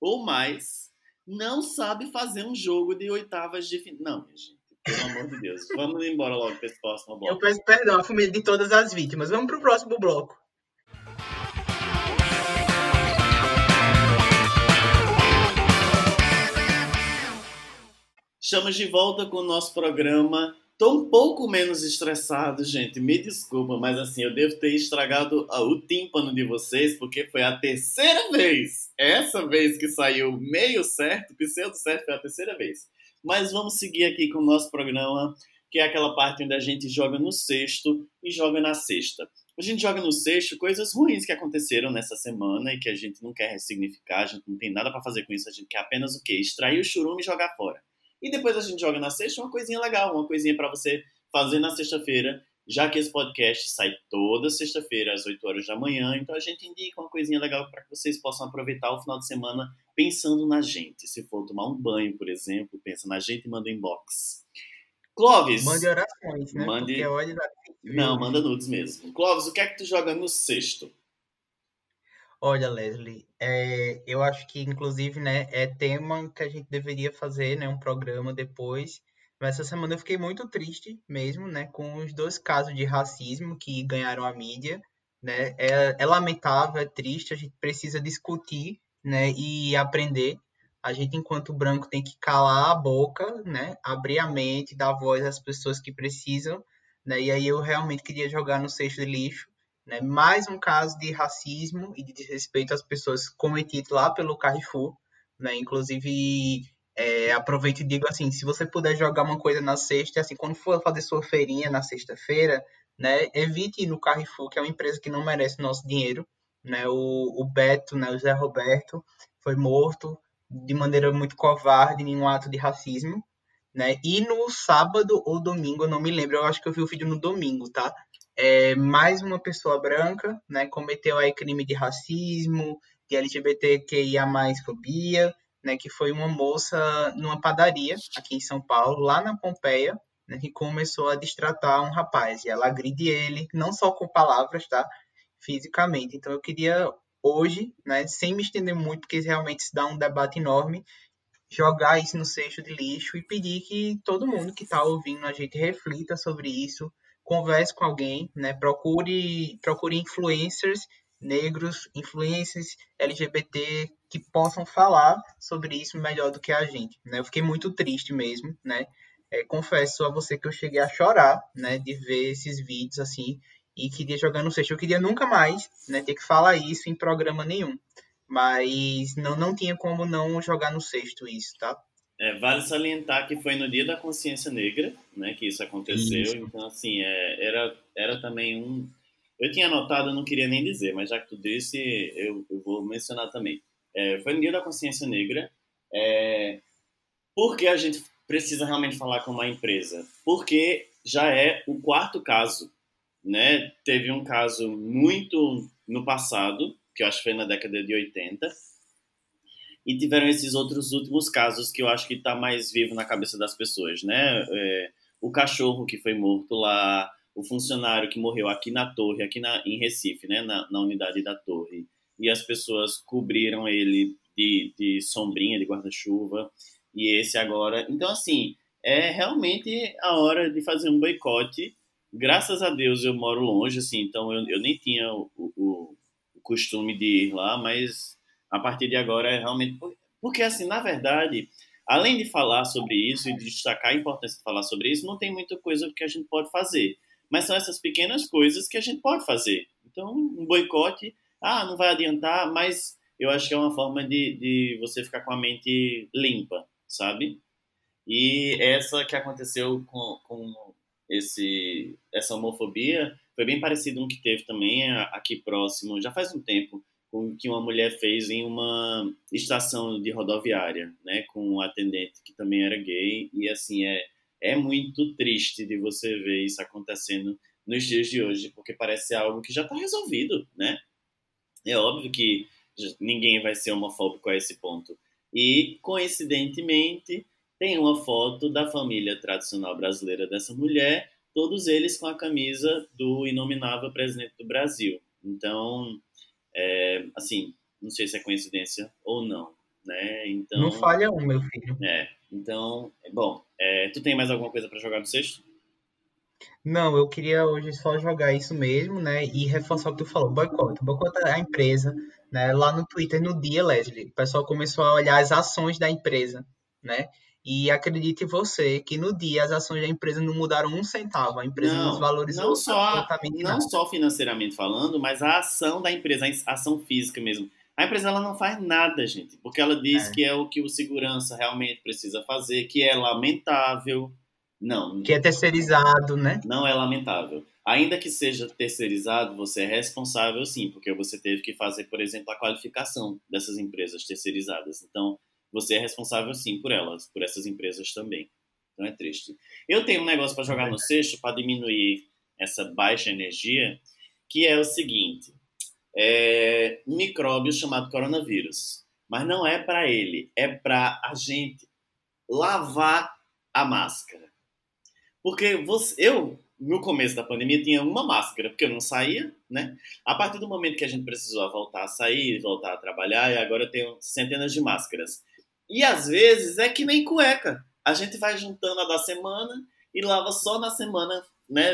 ou mais, não sabe fazer um jogo de oitavas de final. Não, minha gente, pelo amor de Deus. Vamos embora logo para esse próximo Eu bloco. peço perdão à família de todas as vítimas. Vamos pro próximo bloco. Estamos de volta com o nosso programa. Tô um pouco menos estressado, gente. Me desculpa, mas assim, eu devo ter estragado a- o tímpano de vocês, porque foi a terceira vez. Essa vez que saiu meio certo, pseudo certo, foi a terceira vez. Mas vamos seguir aqui com o nosso programa, que é aquela parte onde a gente joga no sexto e joga na sexta. A gente joga no sexto coisas ruins que aconteceram nessa semana e que a gente não quer ressignificar, a gente não tem nada pra fazer com isso, a gente quer apenas o quê? Extrair o churume e jogar fora. E depois a gente joga na sexta uma coisinha legal, uma coisinha pra você fazer na sexta-feira, já que esse podcast sai toda sexta-feira às 8 horas da manhã, então a gente indica uma coisinha legal para que vocês possam aproveitar o final de semana pensando na gente. Se for tomar um banho, por exemplo, pensa na gente e manda um inbox. Clóvis. Mande orações, né? Mande- Porque olha, Não, manda nudes mesmo. Clóvis, o que é que tu joga no sexto? Olha, Leslie, é, eu acho que, inclusive, né, é tema que a gente deveria fazer, né, um programa depois. Mas essa semana eu fiquei muito triste mesmo, né, com os dois casos de racismo que ganharam a mídia, né. É, é lamentável, é triste, a gente precisa discutir, né, e aprender. A gente, enquanto branco, tem que calar a boca, né, abrir a mente, dar voz às pessoas que precisam, né. E aí eu realmente queria jogar no cesto de lixo né? Mais um caso de racismo e de desrespeito às pessoas cometido lá pelo Carrefour. Né? Inclusive, é, aproveito e digo assim, se você puder jogar uma coisa na sexta, assim, quando for fazer sua feirinha na sexta-feira, né, evite ir no Carrefour, que é uma empresa que não merece nosso dinheiro. Né? O, o Beto, né, o Zé Roberto, foi morto de maneira muito covarde em um ato de racismo. Né? E no sábado ou domingo, eu não me lembro, eu acho que eu vi o vídeo no domingo, tá? é, mais uma pessoa branca, né, cometeu aí crime de racismo, de LGBTQIA+, fobia, né, que foi uma moça numa padaria aqui em São Paulo, lá na Pompeia, né, que começou a destratar um rapaz, e ela agride ele, não só com palavras, tá, fisicamente. Então eu queria hoje, né, sem me estender muito, porque realmente se dá um debate enorme, jogar isso no cesto de lixo e pedir que todo mundo que está ouvindo a gente reflita sobre isso, converse com alguém, né? Procure, procure influencers negros, influencers LGBT que possam falar sobre isso melhor do que a gente, né? Eu fiquei muito triste mesmo, né? É, confesso a você que eu cheguei a chorar, né, de ver esses vídeos assim e queria jogar no sexto. Eu queria nunca mais, né, ter que falar isso em programa nenhum, mas não não tinha como não jogar no sexto isso, tá? É, vale salientar que foi no Dia da Consciência Negra, né, que isso aconteceu. Isso. Então, assim, é, era, era também um. Eu tinha anotado, eu não queria nem dizer, mas já que tu disse, eu, eu vou mencionar também. É, foi no Dia da Consciência Negra. É, por que a gente precisa realmente falar com uma empresa? Porque já é o quarto caso, né? Teve um caso muito no passado, que eu acho que foi na década de 80, e tiveram esses outros últimos casos que eu acho que está mais vivo na cabeça das pessoas, né? É, o cachorro que foi morto lá, o funcionário que morreu aqui na torre, aqui na, em Recife, né? Na, na unidade da torre. E as pessoas cobriram ele de, de sombrinha, de guarda-chuva. E esse agora. Então, assim, é realmente a hora de fazer um boicote. Graças a Deus eu moro longe, assim, então eu, eu nem tinha o, o, o costume de ir lá, mas a partir de agora é realmente. Porque, assim, na verdade, além de falar sobre isso e de destacar a importância de falar sobre isso, não tem muita coisa que a gente pode fazer. Mas são essas pequenas coisas que a gente pode fazer. Então, um boicote, ah, não vai adiantar, mas eu acho que é uma forma de, de você ficar com a mente limpa, sabe? E essa que aconteceu com, com esse, essa homofobia foi bem parecido com o que teve também aqui próximo, já faz um tempo, com que uma mulher fez em uma estação de rodoviária, né, com um atendente que também era gay e assim é é muito triste de você ver isso acontecendo nos dias de hoje, porque parece algo que já está resolvido, né? É óbvio que ninguém vai ser homofóbico a esse ponto. E coincidentemente tem uma foto da família tradicional brasileira dessa mulher, todos eles com a camisa do inominável presidente do Brasil. Então, é, assim, não sei se é coincidência ou não, né? Então, não falha um, meu filho. É, então, bom, é, tu tem mais alguma coisa para jogar no sexto? Não, eu queria hoje só jogar isso mesmo, né? E reforçar o que tu falou, boicote. Boicote a empresa, né? Lá no Twitter, no dia, Leslie, o pessoal começou a olhar as ações da empresa, né? E acredite você que no dia as ações da empresa não mudaram um centavo. A empresa não, nos valorizou não só, não só financeiramente falando, mas a ação da empresa, a ação física mesmo. A empresa ela não faz nada, gente, porque ela diz é. que é o que o segurança realmente precisa fazer, que é lamentável. Não. Que é terceirizado, né? Não é lamentável. Ainda que seja terceirizado, você é responsável sim, porque você teve que fazer, por exemplo, a qualificação dessas empresas terceirizadas. Então, você é responsável sim por elas, por essas empresas também. Então é triste. Eu tenho um negócio para jogar no sexto para diminuir essa baixa energia, que é o seguinte: é um micróbio chamado coronavírus. Mas não é para ele, é para a gente lavar a máscara. Porque você, eu no começo da pandemia tinha uma máscara, porque eu não saía, né? A partir do momento que a gente precisou voltar a sair, voltar a trabalhar, e agora eu tenho centenas de máscaras. E às vezes é que nem cueca. A gente vai juntando a da semana e lava só na semana, né?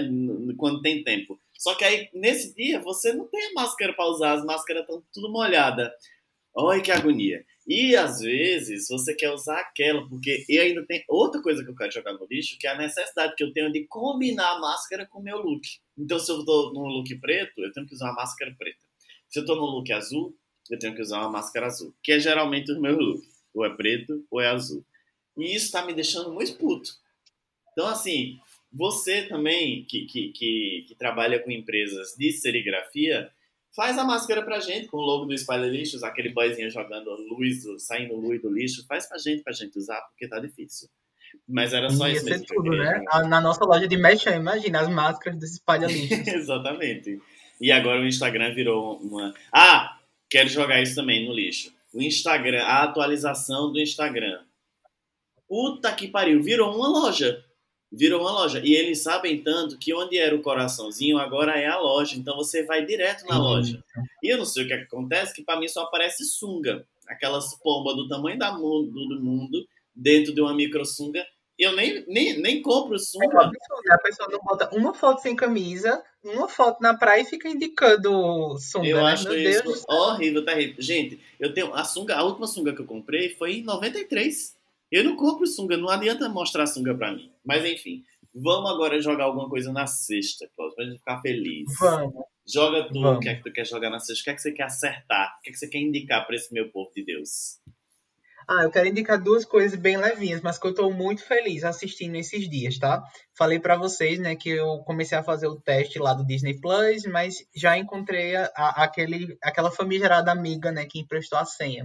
Quando tem tempo. Só que aí, nesse dia, você não tem a máscara para usar, as máscaras estão tudo molhadas. Olha que agonia. E às vezes você quer usar aquela, porque eu ainda tem outra coisa que eu quero jogar no lixo, que é a necessidade que eu tenho de combinar a máscara com o meu look. Então, se eu tô num look preto, eu tenho que usar uma máscara preta. Se eu tô num look azul, eu tenho que usar uma máscara azul, que é geralmente o meu look. Ou é preto ou é azul. E isso tá me deixando muito puto. Então, assim, você também que, que, que, que trabalha com empresas de serigrafia, Faz a máscara pra gente com o logo do Espalha Lixos, aquele boyzinho jogando luz, saindo luz do lixo. Faz pra gente, pra gente usar, porque tá difícil. Mas era só Ia isso ser mesmo. tudo, né? Na nossa loja de Mechan, imagina as máscaras desse espalha (laughs) lixo. Exatamente. E agora o Instagram virou uma. Ah! Quero jogar isso também no lixo. O Instagram, a atualização do Instagram. Puta que pariu, virou uma loja virou uma loja. E eles sabem tanto que onde era o coraçãozinho agora é a loja. Então você vai direto na loja. E eu não sei o que, acontece, que para mim só aparece sunga. Aquelas pombas do tamanho da mundo, do mundo dentro de uma micro sunga. Eu nem, nem, nem compro sunga. É absurdo? A pessoa não bota uma foto sem camisa, uma foto na praia e fica indicando sunga. Eu né? acho Meu isso Deus. horrível, terrível. Gente, eu tenho a sunga, a última sunga que eu comprei foi em 93. Eu não compro sunga, não adianta mostrar sunga pra mim. Mas enfim, vamos agora jogar alguma coisa na sexta, Cláudio, pra gente ficar feliz. Vamos. Joga tu, Vamos. o que é que tu quer jogar na sexta? O que é que você quer acertar? O que é que você quer indicar pra esse meu povo de Deus? Ah, eu quero indicar duas coisas bem levinhas, mas que eu tô muito feliz assistindo esses dias, tá? Falei pra vocês, né, que eu comecei a fazer o teste lá do Disney Plus, mas já encontrei a, a- aquele, aquela famigerada amiga, né, que emprestou a senha.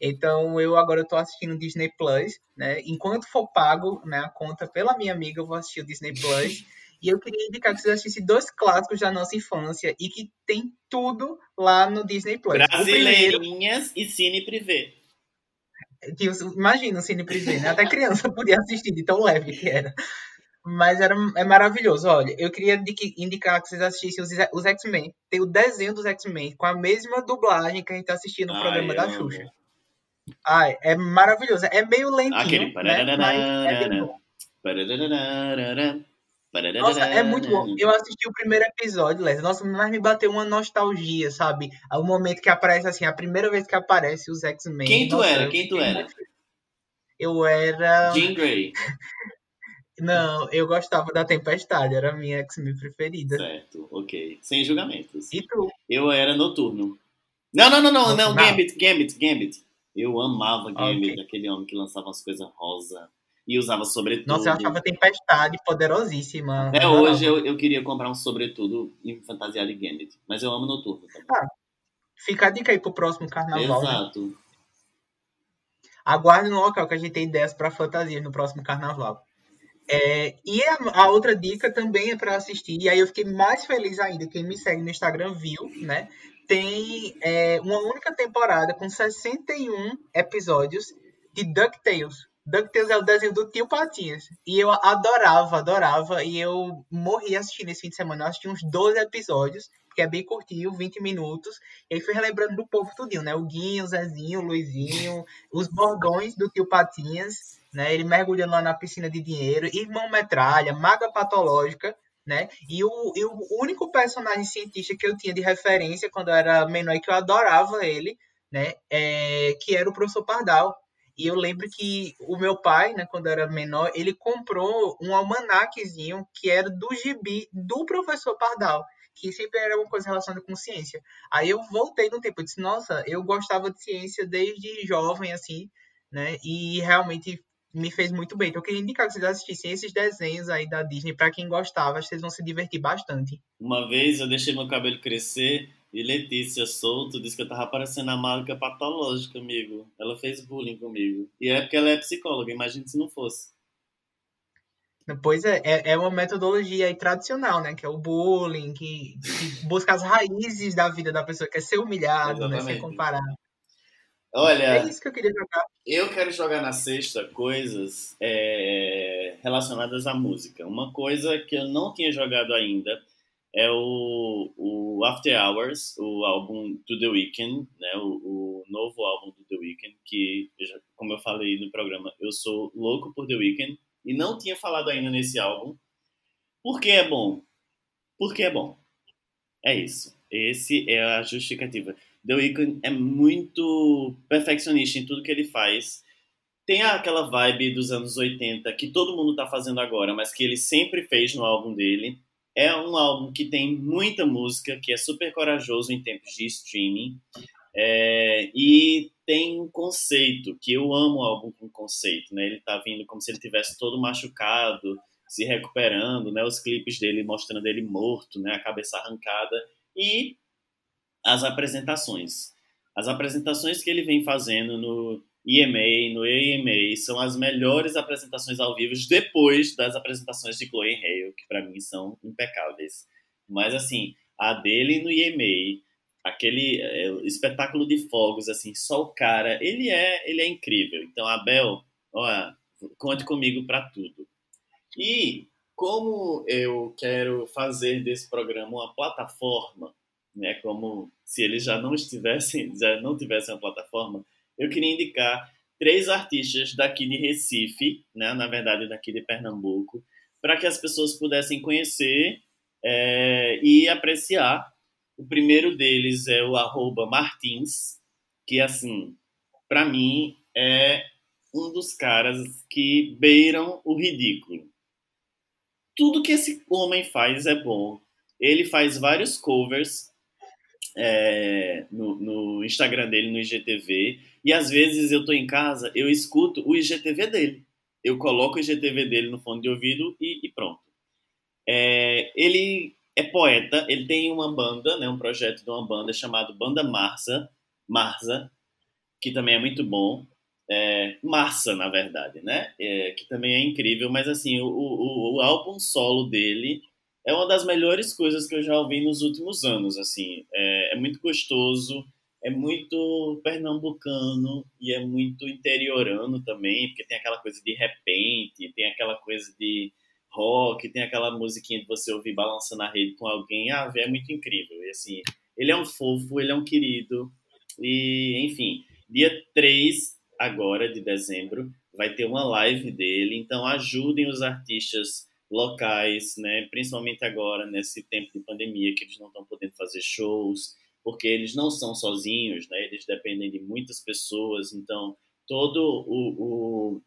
Então eu agora tô assistindo Disney Plus, né? Enquanto for pago, né, a conta pela minha amiga, eu vou assistir o Disney Plus. (laughs) E eu queria indicar que vocês assistissem dois clássicos da nossa infância e que tem tudo lá no Disney Plus. O primeiro Brasileirinhas e Cine Privé. que imagina o Cine Privé, né? Até criança (laughs) podia assistir, de tão leve que era. Mas era, é maravilhoso. Olha, eu queria indi- indicar que vocês assistissem os, os X-Men. Tem o desenho dos X-Men com a mesma dublagem que a gente tá assistindo no programa Ai, da amo. Ai, é maravilhoso. É meio lentinho, Aquele. né? Mas é bem bom. Nossa, é muito bom. Eu assisti o primeiro episódio, Léo. Nossa, mas me bateu uma nostalgia, sabe? O momento que aparece, assim, a primeira vez que aparece os X-Men. Quem tu Nossa, era? Quem tu era? Eu era. Jean Grey. (laughs) Não, eu gostava da Tempestade, era a minha X-Men preferida. Certo, ok. Sem julgamentos. E tu? Eu era noturno. Não, não, não, não, não, Não. Gambit, Gambit, Gambit. Eu amava Gambit, Ok. aquele homem que lançava umas coisas rosa e usava sobretudo. Nossa, eu achava Tempestade poderosíssima. Até Adorava. hoje eu, eu queria comprar um sobretudo em fantasia de Gambit, mas eu amo noturno também. Fica a dica aí pro próximo carnaval. né? Exato. Aguarde no local que a gente tem ideias para fantasias no próximo carnaval. É, e a, a outra dica também é para assistir, e aí eu fiquei mais feliz ainda. Quem me segue no Instagram viu, né? Tem é, uma única temporada com 61 episódios de DuckTales. DuckTales é o desenho do tio Patinhas. E eu adorava, adorava. E eu morri assistindo esse fim de semana. Eu assisti uns 12 episódios, que é bem curtinho, 20 minutos. E aí fui relembrando do povo tudinho, né? O Guinho, o Zezinho, o Luizinho, (laughs) os bordões do tio Patinhas, né? Ele mergulhando lá na piscina de dinheiro, Irmão Metralha, Maga Patológica, né? E o, e o único personagem cientista que eu tinha de referência quando eu era menor e que eu adorava ele, né? É, que era o professor Pardal. E eu lembro que o meu pai, né, quando eu era menor, ele comprou um almanaquezinho que era do gibi do professor Pardal, que sempre era uma coisa relacionada com ciência. Aí eu voltei no tempo, eu disse, nossa, eu gostava de ciência desde jovem, assim, né? E realmente me fez muito bem. Então eu queria indicar que vocês assistissem esses desenhos aí da Disney, para quem gostava, acho que vocês vão se divertir bastante. Uma vez eu deixei meu cabelo crescer e Letícia Souto disse que eu tava parecendo a mágica patológica, amigo. Ela fez bullying comigo. E é porque ela é psicóloga, imagina se não fosse. Pois é, é, é uma metodologia aí tradicional, né? Que é o bullying, que, que busca as raízes da vida da pessoa, que é ser humilhado, né? Exatamente. Olha, É isso que eu queria jogar. Eu quero jogar na sexta coisas é, relacionadas à música. Uma coisa que eu não tinha jogado ainda é o, o After Hours, o álbum do The Weeknd, né, o, o novo álbum do The Weeknd, que, como eu falei no programa, eu sou louco por The Weeknd e não tinha falado ainda nesse álbum. Por que é bom? Porque é bom. É isso. Esse é a justificativa. The Weeknd é muito perfeccionista em tudo que ele faz. Tem aquela vibe dos anos 80 que todo mundo tá fazendo agora, mas que ele sempre fez no álbum dele. É um álbum que tem muita música, que é super corajoso em tempos de streaming. É, e tem um conceito, que eu amo o álbum com conceito, né? Ele tá vindo como se ele tivesse todo machucado, se recuperando, né? Os clipes dele mostrando ele morto, né? A cabeça arrancada. E as apresentações. As apresentações que ele vem fazendo no EMA, no EMA, são as melhores apresentações ao vivo depois das apresentações de Chloe Hale, que para mim são impecáveis. Mas assim, a dele no EMA, aquele é, espetáculo de fogos, assim, só o cara, ele é, ele é incrível. Então, Abel, conte comigo para tudo. E como eu quero fazer desse programa uma plataforma, né, como se eles já não estivessem, já não tivessem uma plataforma, eu queria indicar três artistas daqui de Recife, né, na verdade daqui de Pernambuco, para que as pessoas pudessem conhecer é, e apreciar o primeiro deles é o arroba Martins, que assim, para mim é um dos caras que beiram o ridículo. Tudo que esse homem faz é bom. Ele faz vários covers é, no, no, Instagram dele, no IGTV, e às vezes eu tô em casa, eu escuto o IGTV dele. Eu coloco o IGTV dele no fone de ouvido e, e pronto. É, ele é poeta, ele tem uma banda, né, um projeto de uma banda chamado Banda Marsa, Marsa, que também é muito bom. É, na verdade, né? É, que também é incrível, mas assim, o, o, o, álbum solo dele é uma das melhores coisas que eu já ouvi nos últimos anos, assim. É, é muito gostoso, é muito pernambucano e é muito interiorano também, porque tem aquela coisa de repente, tem aquela coisa de rock, tem aquela musiquinha de você ouvir balançando a rede com alguém. Ah, é muito incrível. E assim, ele é um fofo, ele é um querido. E, enfim, dia 3 agora de dezembro vai ter uma live dele, então ajudem os artistas locais, né, principalmente agora nesse tempo de pandemia que eles não estão podendo fazer shows, porque eles não são sozinhos, né, eles dependem de muitas pessoas, então todo o, o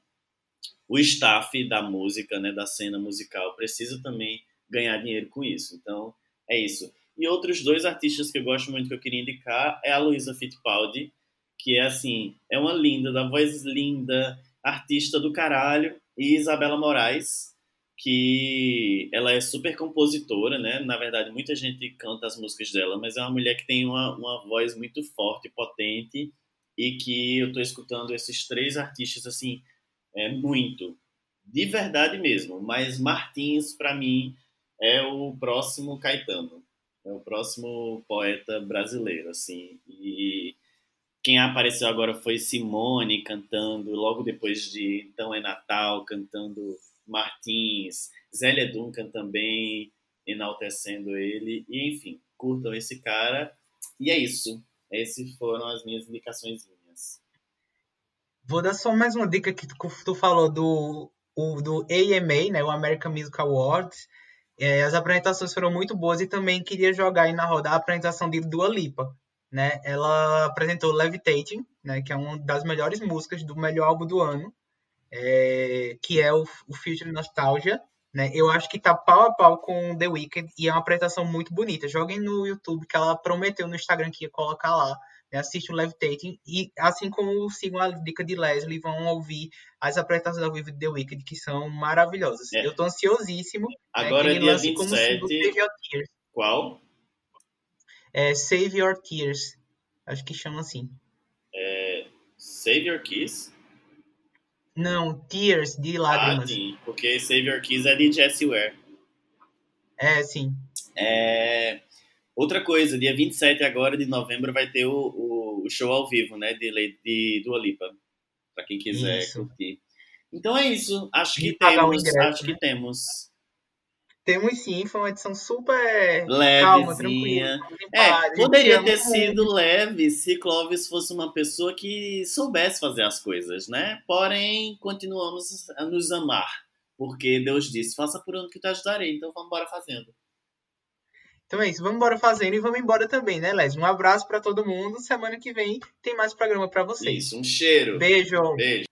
o staff da música, né, da cena musical, precisa também ganhar dinheiro com isso. Então, é isso. E outros dois artistas que eu gosto muito que eu queria indicar é a Luísa Fittipaldi, que é assim, é uma linda, da voz linda, artista do caralho, e Isabela Moraes, que ela é super compositora, né? Na verdade, muita gente canta as músicas dela, mas é uma mulher que tem uma, uma voz muito forte, potente, e que eu estou escutando esses três artistas assim é muito, de verdade mesmo. Mas Martins, para mim, é o próximo Caetano, é o próximo poeta brasileiro, assim. E quem apareceu agora foi Simone cantando, logo depois de Então é Natal, cantando Martins, Zélia Duncan também enaltecendo ele, e enfim, curtam esse cara. E é isso. Essas foram as minhas indicações Vou dar só mais uma dica que tu, falou do, o, do AMA, né, o American Music Awards. É, as apresentações foram muito boas e também queria jogar aí na roda a apresentação de Dua Lipa. Né? Ela apresentou Levitating, né, que é uma das melhores músicas do melhor álbum do ano, é, que é o, o Future Nostalgia. Né? Eu acho que tá pau a pau com The Weeknd e é uma apresentação muito bonita. Joguem no YouTube que ela prometeu no Instagram que ia colocar lá né, assiste o Levitating e, assim como sigam a dica de Leslie, vão ouvir as apresentações ao vivo de The Wicked, que são maravilhosas. É. Eu tô ansiosíssimo. Né, Agora né, é dia 27. Como Save Your Tears. Qual? É Save Your Tears. Acho que chama assim. É, Save Your Kiss? Não, Tears, de lágrimas. Ah, sim, porque Save Your Kiss é de Jessie Ware. É, sim. É... Outra coisa, dia 27 agora de novembro vai ter o, o, show ao vivo, né, de, de Dua Lipa, para quem quiser Isso. curtir. Então é isso. Acho que E temos. ingresso, acho que né? temos. Temos sim, foi uma edição super calma, Levezinha. tranquila. em É, poderia te ter sido muito. leve se Clovis fosse uma pessoa que soubesse fazer as coisas, né? Porém, continuamos a nos amar. Porque Deus disse, faça por onde que te ajudarei. Então vamos embora fazendo. Então é isso, vamos embora fazendo e vamos embora também, né, Les? Um abraço pra todo mundo. Semana que vem tem mais programa pra vocês. Isso, um cheiro. Beijo. Beijo.